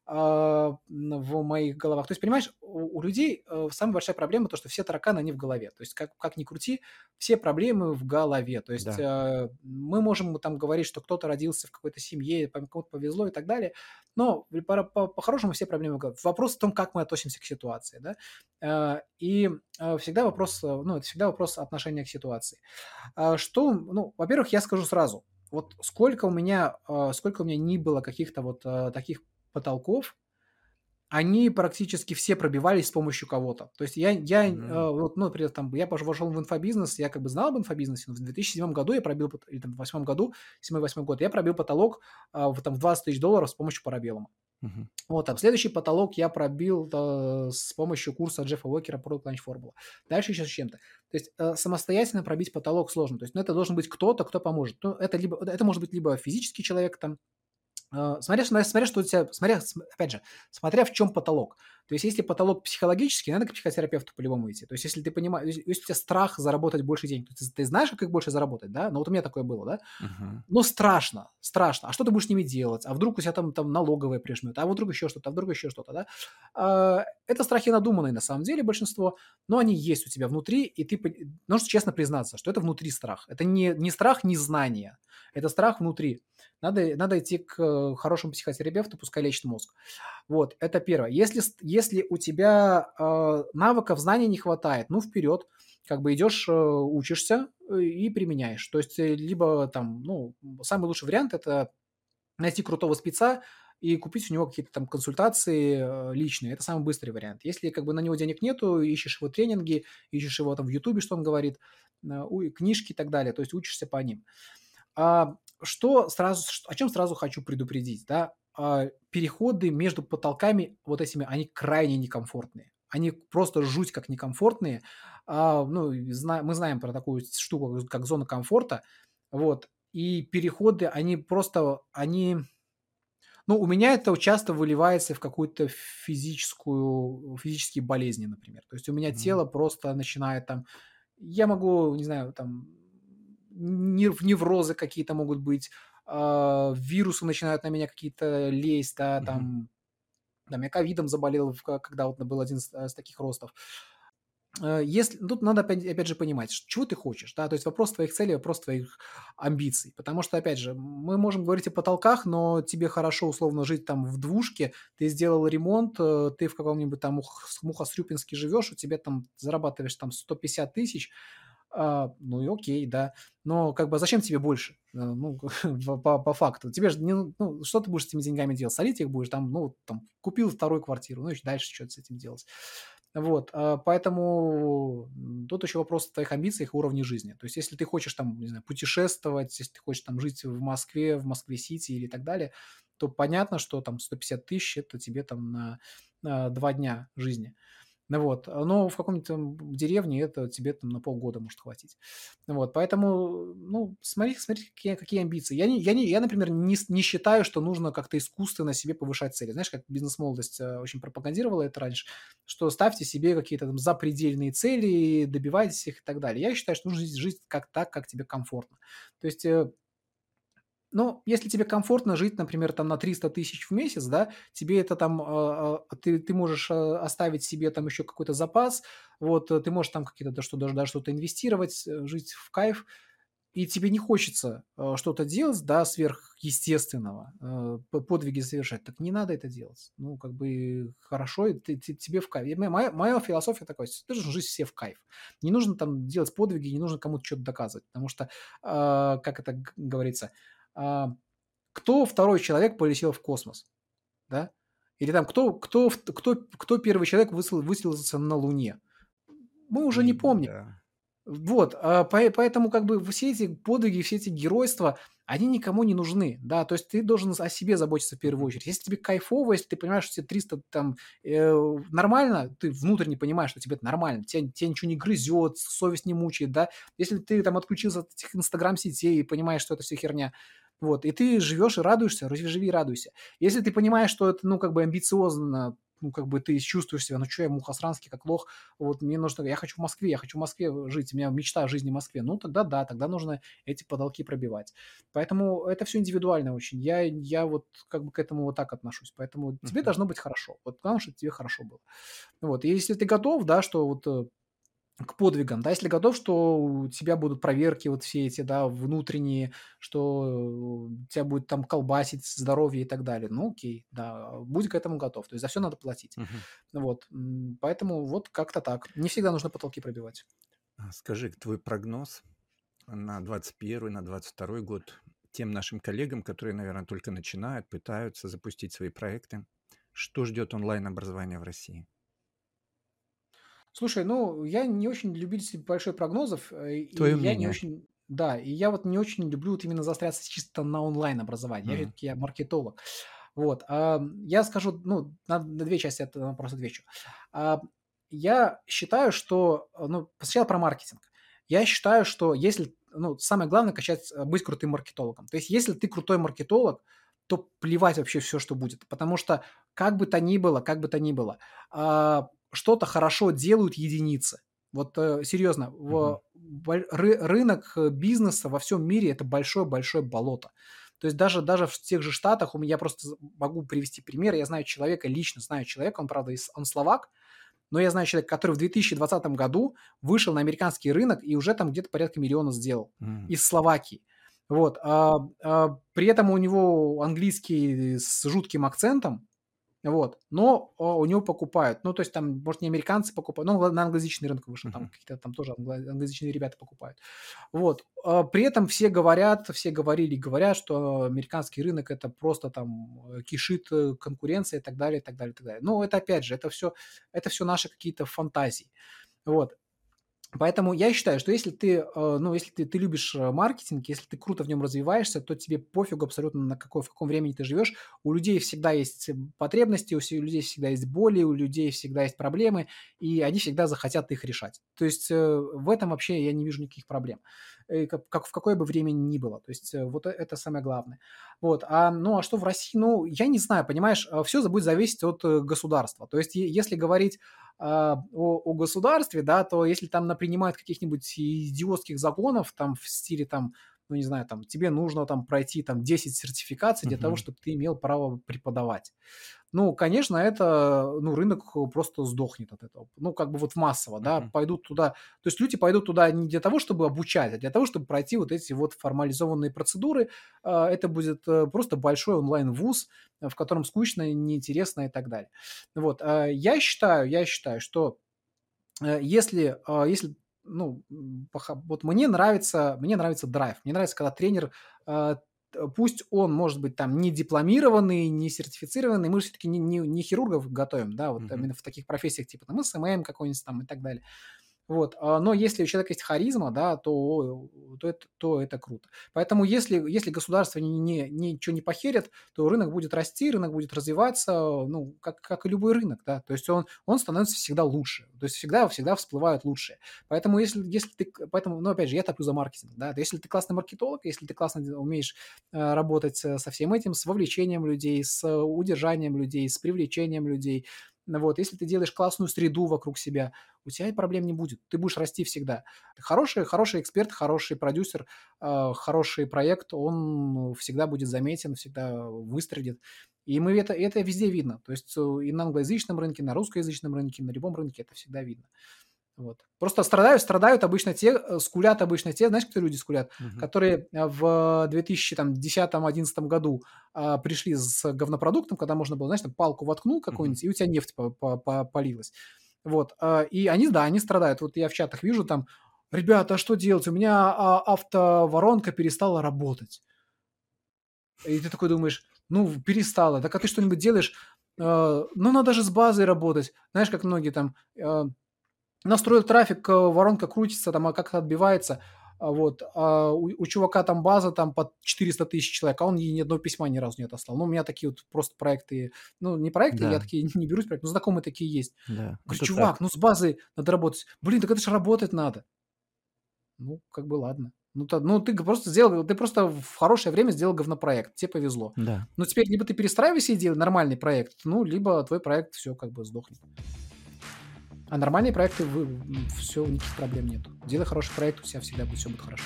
А, в моих головах. То есть, понимаешь, у, у людей э, самая большая проблема то, что все тараканы, они в голове. То есть, как, как ни крути, все проблемы в голове. То есть, да. э, мы можем там говорить, что кто-то родился в какой-то семье, кому-то повезло и так далее, но по-хорошему по, по все проблемы в голове. Вопрос в том, как мы относимся к ситуации. Да? Э, и всегда вопрос, ну, это всегда вопрос отношения к ситуации. Э, что, ну, во-первых, я скажу сразу, вот сколько у меня, сколько у меня не было каких-то вот таких потолков, они практически все пробивались с помощью кого-то. То есть я, я Мгм. э, вот, ну, например, там, я вошел в инфобизнес, я как бы знал об инфобизнесе, но в 2007 году я пробил, или там в 2008 году, 7-8 год, я пробил потолок а, в, там, в 20 тысяч долларов с помощью парабеллума. Мгм. Вот, там следующий потолок я пробил э, с помощью курса Джеффа Уокера Product Launch Formula. Дальше еще с чем-то. То есть э, самостоятельно пробить потолок сложно. То есть ну, это должен быть кто-то, кто поможет. Ну, это, либо, это может быть либо физический человек, там, э, смотря, смотря, смотря, что у тебя, смотря, см- опять же, смотря в чем потолок. То есть если потолок психологический, надо к психотерапевту по-любому идти. То есть если ты понимаешь, если у тебя страх заработать больше денег, то ты, ты знаешь, как их больше заработать, да? Ну вот у меня такое было, да? Мгм. Ну, страшно, страшно. А что ты будешь с ними делать? А вдруг у тебя там, там налоговая прижмет? А вдруг еще что-то, а вдруг еще что-то, да? А, Это страхи надуманные на самом деле большинство, но они есть у тебя внутри, и ты нужно честно признаться, что это внутри страх. Это не, не страх незнания, это страх внутри. Надо, надо идти к хорошему психотерапевту, пускай лечит мозг. Вот, это первое. Если, если у тебя э, навыков, знаний не хватает, ну, вперед, как бы идешь, э, учишься э, и применяешь. То есть, э, либо там, ну, самый лучший вариант – это найти крутого спеца и купить у него какие-то там консультации э, личные. Это самый быстрый вариант. Если как бы на него денег нету, ищешь его тренинги, ищешь его там в Ютубе, что он говорит, книжки и так далее, то есть учишься по ним. А, что сразу, о чем сразу хочу предупредить, да? А, переходы между потолками вот этими, они крайне некомфортные. Они просто жуть как некомфортные. А, ну, мы знаем про такую штуку, как зона комфорта. Вот. И переходы, они просто, они... Ну, у меня это часто выливается в какую-то физическую, физические болезни, например. То есть у меня Мгм. тело просто начинает там... Я могу, не знаю, там нев- неврозы какие-то могут быть, а, вирусы начинают на меня какие-то лезть, да, там, там я ковидом заболел, когда вот был один из, э, с таких ростов. Э, Если, тут надо опять, опять же понимать, чего ты хочешь, да, то есть вопрос твоих целей, вопрос твоих амбиций, потому что, опять же, мы можем говорить о потолках, но тебе хорошо условно жить там в двушке, ты сделал ремонт, э, ты в каком-нибудь там Мух- Мухосрюпинске живешь, у тебя там зарабатываешь там 150 тысяч, а, ну и окей, да. Но как бы зачем тебе больше? Э, Ну, по, по- факту. Тебе же не, ну, ну, что ты будешь с этими деньгами делать? Солить их будешь, там, ну, там, купил вторую квартиру, ну и дальше что с этим делать. Вот, а, поэтому тут еще вопрос в твоих амбициях и уровне жизни. То есть, если ты хочешь там, не знаю, путешествовать, если ты хочешь там жить в Москве, в Москве-Сити или так далее, то понятно, что там 150 тысяч – это тебе там на два дня жизни. Ну вот, а, но в каком-нибудь деревне это тебе там на полгода может хватить. Вот, поэтому, ну, смотри, смотри, какие, какие амбиции. Я, не, я, не, я, например, не, не считаю, что нужно как-то искусственно себе повышать цели. Знаешь, как бизнес-молодость э, очень пропагандировала это раньше, что ставьте себе какие-то там запредельные цели, добивайтесь их и так далее. Я считаю, что нужно жить, как так, как тебе комфортно. То есть ну, если тебе комфортно жить, например, там на 300 тысяч в месяц, да, тебе это там, а, а, ты, ты можешь а, оставить себе там еще какой-то запас, вот, э, ты можешь там какие-то, да, что, даже, даже что-то инвестировать, э, жить в кайф, и тебе не хочется э, что-то делать, да, сверхъестественного, подвиги совершать, так не надо это делать. Ну, как бы хорошо, ты, ты- тебе в кайф. Моя, моя философия такая, ты должен жить все в кайф. Не нужно там делать подвиги, не нужно кому-то что-то доказывать, потому что, как это говорится, кто второй человек полетел в космос, да? Или там кто, кто, кто, кто первый человек высадился на Луне? Мы уже не помним. Да. Вот, а, поэтому как бы все эти подвиги, все эти геройства, они никому не нужны, да, то есть ты должен о себе заботиться в первую очередь. Если тебе кайфово, если ты понимаешь, что тебе 300 там э, нормально, ты внутренне понимаешь, что тебе это нормально, тебя, тебя ничего не грызет, совесть не мучает, да, если ты там отключился от этих инстаграм-сетей и понимаешь, что это все херня, вот, и ты живешь и радуешься, разве живи и радуйся. Если ты понимаешь, что это, ну, как бы амбициозно, ну, как бы ты чувствуешь себя, ну, что я мухосранский, как лох, вот мне нужно, я хочу в Москве, я хочу в Москве жить, у меня мечта о жизни в Москве, ну, тогда да, тогда нужно эти потолки пробивать. Поэтому это все индивидуально очень. Я, я вот как бы к этому вот так отношусь. Поэтому тебе Мгм. должно быть хорошо. Вот главное, чтобы тебе хорошо было. Вот. И если ты готов, да, что вот э, к подвигам, да, если готов, что у тебя будут проверки вот все эти, да, внутренние, что э, тебя будет там колбасить здоровье и так далее, ну окей, да, будь к этому готов, то есть за все надо платить. Мгм. Вот, поэтому вот как-то так. Не всегда нужно потолки пробивать. А Скажи, твой прогноз на 21 на 22 год тем нашим коллегам, которые, наверное, только начинают, пытаются запустить свои проекты, что ждет онлайн-образование в России? Слушай, ну, я не очень любитель большой прогнозов, э, и Твое я не мнение. очень, да, и я вот не очень люблю вот именно заостряться чисто на онлайн образовании. Я Мгм. все-таки я маркетолог. Вот, а, я скажу, ну, на, на две части этого вопроса отвечу. А, я считаю, что, э, ну, сначала про маркетинг. Я считаю, что если, ну, самое главное качать, э, быть крутым маркетологом. То есть, если ты крутой маркетолог, то плевать вообще все, что будет. Потому что как бы то ни было, как бы то ни было, а, что-то хорошо делают единицы. Вот э, серьезно, Мгм. в, ры- рынок э, бизнеса во всем мире это большое-большое болото. То есть даже, даже в тех же Штатах, я просто могу привести пример, я знаю человека, лично знаю человека, он, правда, он словак, но я знаю человека, который в 2020 году вышел на американский рынок и уже там где-то порядка миллиона сделал М. из Словакии. Вот. а, а, при этом у него английский с жутким акцентом, вот, но а, у него покупают. Ну, то есть там, может, не американцы покупают, но на англоязычный рынок вышел, там какие-то там тоже англо- англоязычные ребята покупают. Вот. А, При этом все говорят, все говорили и говорят, что американский рынок это просто там э, кишит э, конкуренция и так далее, и так далее, и так далее. Но это опять же, это все, это все наши какие-то фантазии. Вот. Поэтому я считаю, что если ты, э, ну, если ты, ты любишь э, маркетинг, если ты круто в нем развиваешься, то тебе пофигу абсолютно на какой, в каком времени ты живешь. У людей всегда есть э, потребности, у людей всегда есть боли, у людей всегда есть проблемы, и они всегда захотят их решать. То есть в этом вообще я не вижу никаких проблем, как, как в какое бы время ни было. То есть вот это самое главное. Вот. А, ну, а что в России? Ну, я не знаю, понимаешь, все будет зависеть от государства. То есть если говорить о, о государстве, да, то если там принимают каких-нибудь идиотских законов, там в стиле там, ну не знаю, там тебе нужно там пройти там 10 сертификаций для того, Мгм. чтобы ты имел право преподавать. Ну, конечно, это, ну, рынок просто сдохнет от этого. Ну, как бы вот массово, да, Мгм. пойдут туда. То есть люди пойдут туда не для того, чтобы обучать, а для того, чтобы пройти вот эти вот формализованные процедуры. А, Это будет э, просто большой онлайн-вуз, в котором скучно, неинтересно и так далее. Вот. а Я считаю, я считаю, что э, если, а, если ну, вот мне нравится, мне нравится драйв. Мне нравится, когда тренер, т- пусть он может быть там не дипломированный, не сертифицированный, мы же все-таки не, не, не хирургов готовим, да, вот Мгм. именно в таких профессиях, типа там СММ какой-нибудь там и так далее. Вот, а, но если у человека есть харизма, да, то, то, это, то это круто. Поэтому если, если государство не, не, ничего не похерит, то рынок будет расти, рынок будет развиваться, ну, как, как и любой рынок, да, то есть он, он становится всегда лучше, то есть всегда, всегда всплывают лучшие. Поэтому если, если ты, поэтому, ну, опять же, я топлю за маркетинг, да, то если ты классный маркетолог, если ты классно умеешь э, работать э, со всем этим, с вовлечением людей, с удержанием людей, с привлечением людей, вот, если ты делаешь классную среду вокруг себя, у тебя проблем не будет. Ты будешь расти всегда. Хороший, хороший эксперт, хороший продюсер, э, хороший проект, он всегда будет заметен, всегда выстрелит. И мы это, это везде видно. То есть э, и на англоязычном рынке, на русскоязычном рынке, на любом рынке это всегда видно. Вот. Просто страдают, страдают обычно те, э, скулят обычно те, знаешь, кто люди скулят, Мгм. которые э, в 2010-2011 году а, пришли с говнопродуктом, когда можно было, знаешь, там палку воткнул какую-нибудь, и у тебя нефть по- по- по- полилась. Вот. а, И они, да, они страдают. Вот я в чатах вижу там, ребята, а что делать? У меня а, автоворонка перестала работать. И ты такой думаешь, ну, перестала. Так а ты что-нибудь делаешь? Э, Ну, надо же с базой работать. Знаешь, как многие там настроил трафик, э, воронка крутится, там а как-то отбивается. А Вот. А у, у чувака там база там под 400 тысяч человек, а он ей ни одного письма ни разу не отослал. Ну, у меня такие вот просто проекты, ну, не проекты, я Да, такие не берусь, проект, но знакомые такие есть. да, Говорю, чувак, так. ну с базой надо работать. Блин, так это же работать надо. Ну, как бы ладно. Ну, то, ну, ты просто сделал, ты просто в хорошее время сделал говнопроект, тебе повезло. Да. Ну, теперь либо ты перестраивайся и делай нормальный проект, ну, либо твой проект все как бы сдохнет. А нормальные проекты, все, никаких проблем нету. Делай хороший проект, у тебя всегда будет все будет хорошо.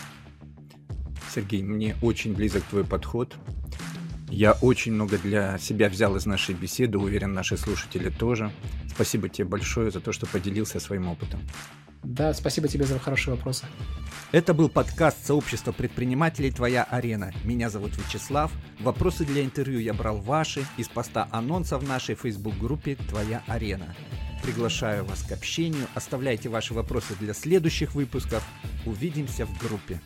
Сергей, мне очень близок твой подход. Я очень много для себя взял из нашей беседы, уверен, наши слушатели тоже. Спасибо тебе большое за то, что поделился своим опытом. Да, спасибо тебе за хорошие вопросы. Это был подкаст сообщества предпринимателей «Твоя арена». Меня зовут Вячеслав. Вопросы для интервью я брал ваши из поста анонса в нашей Facebook-группе «Твоя арена». Приглашаю вас к общению. Оставляйте ваши вопросы для следующих выпусков. Увидимся в группе.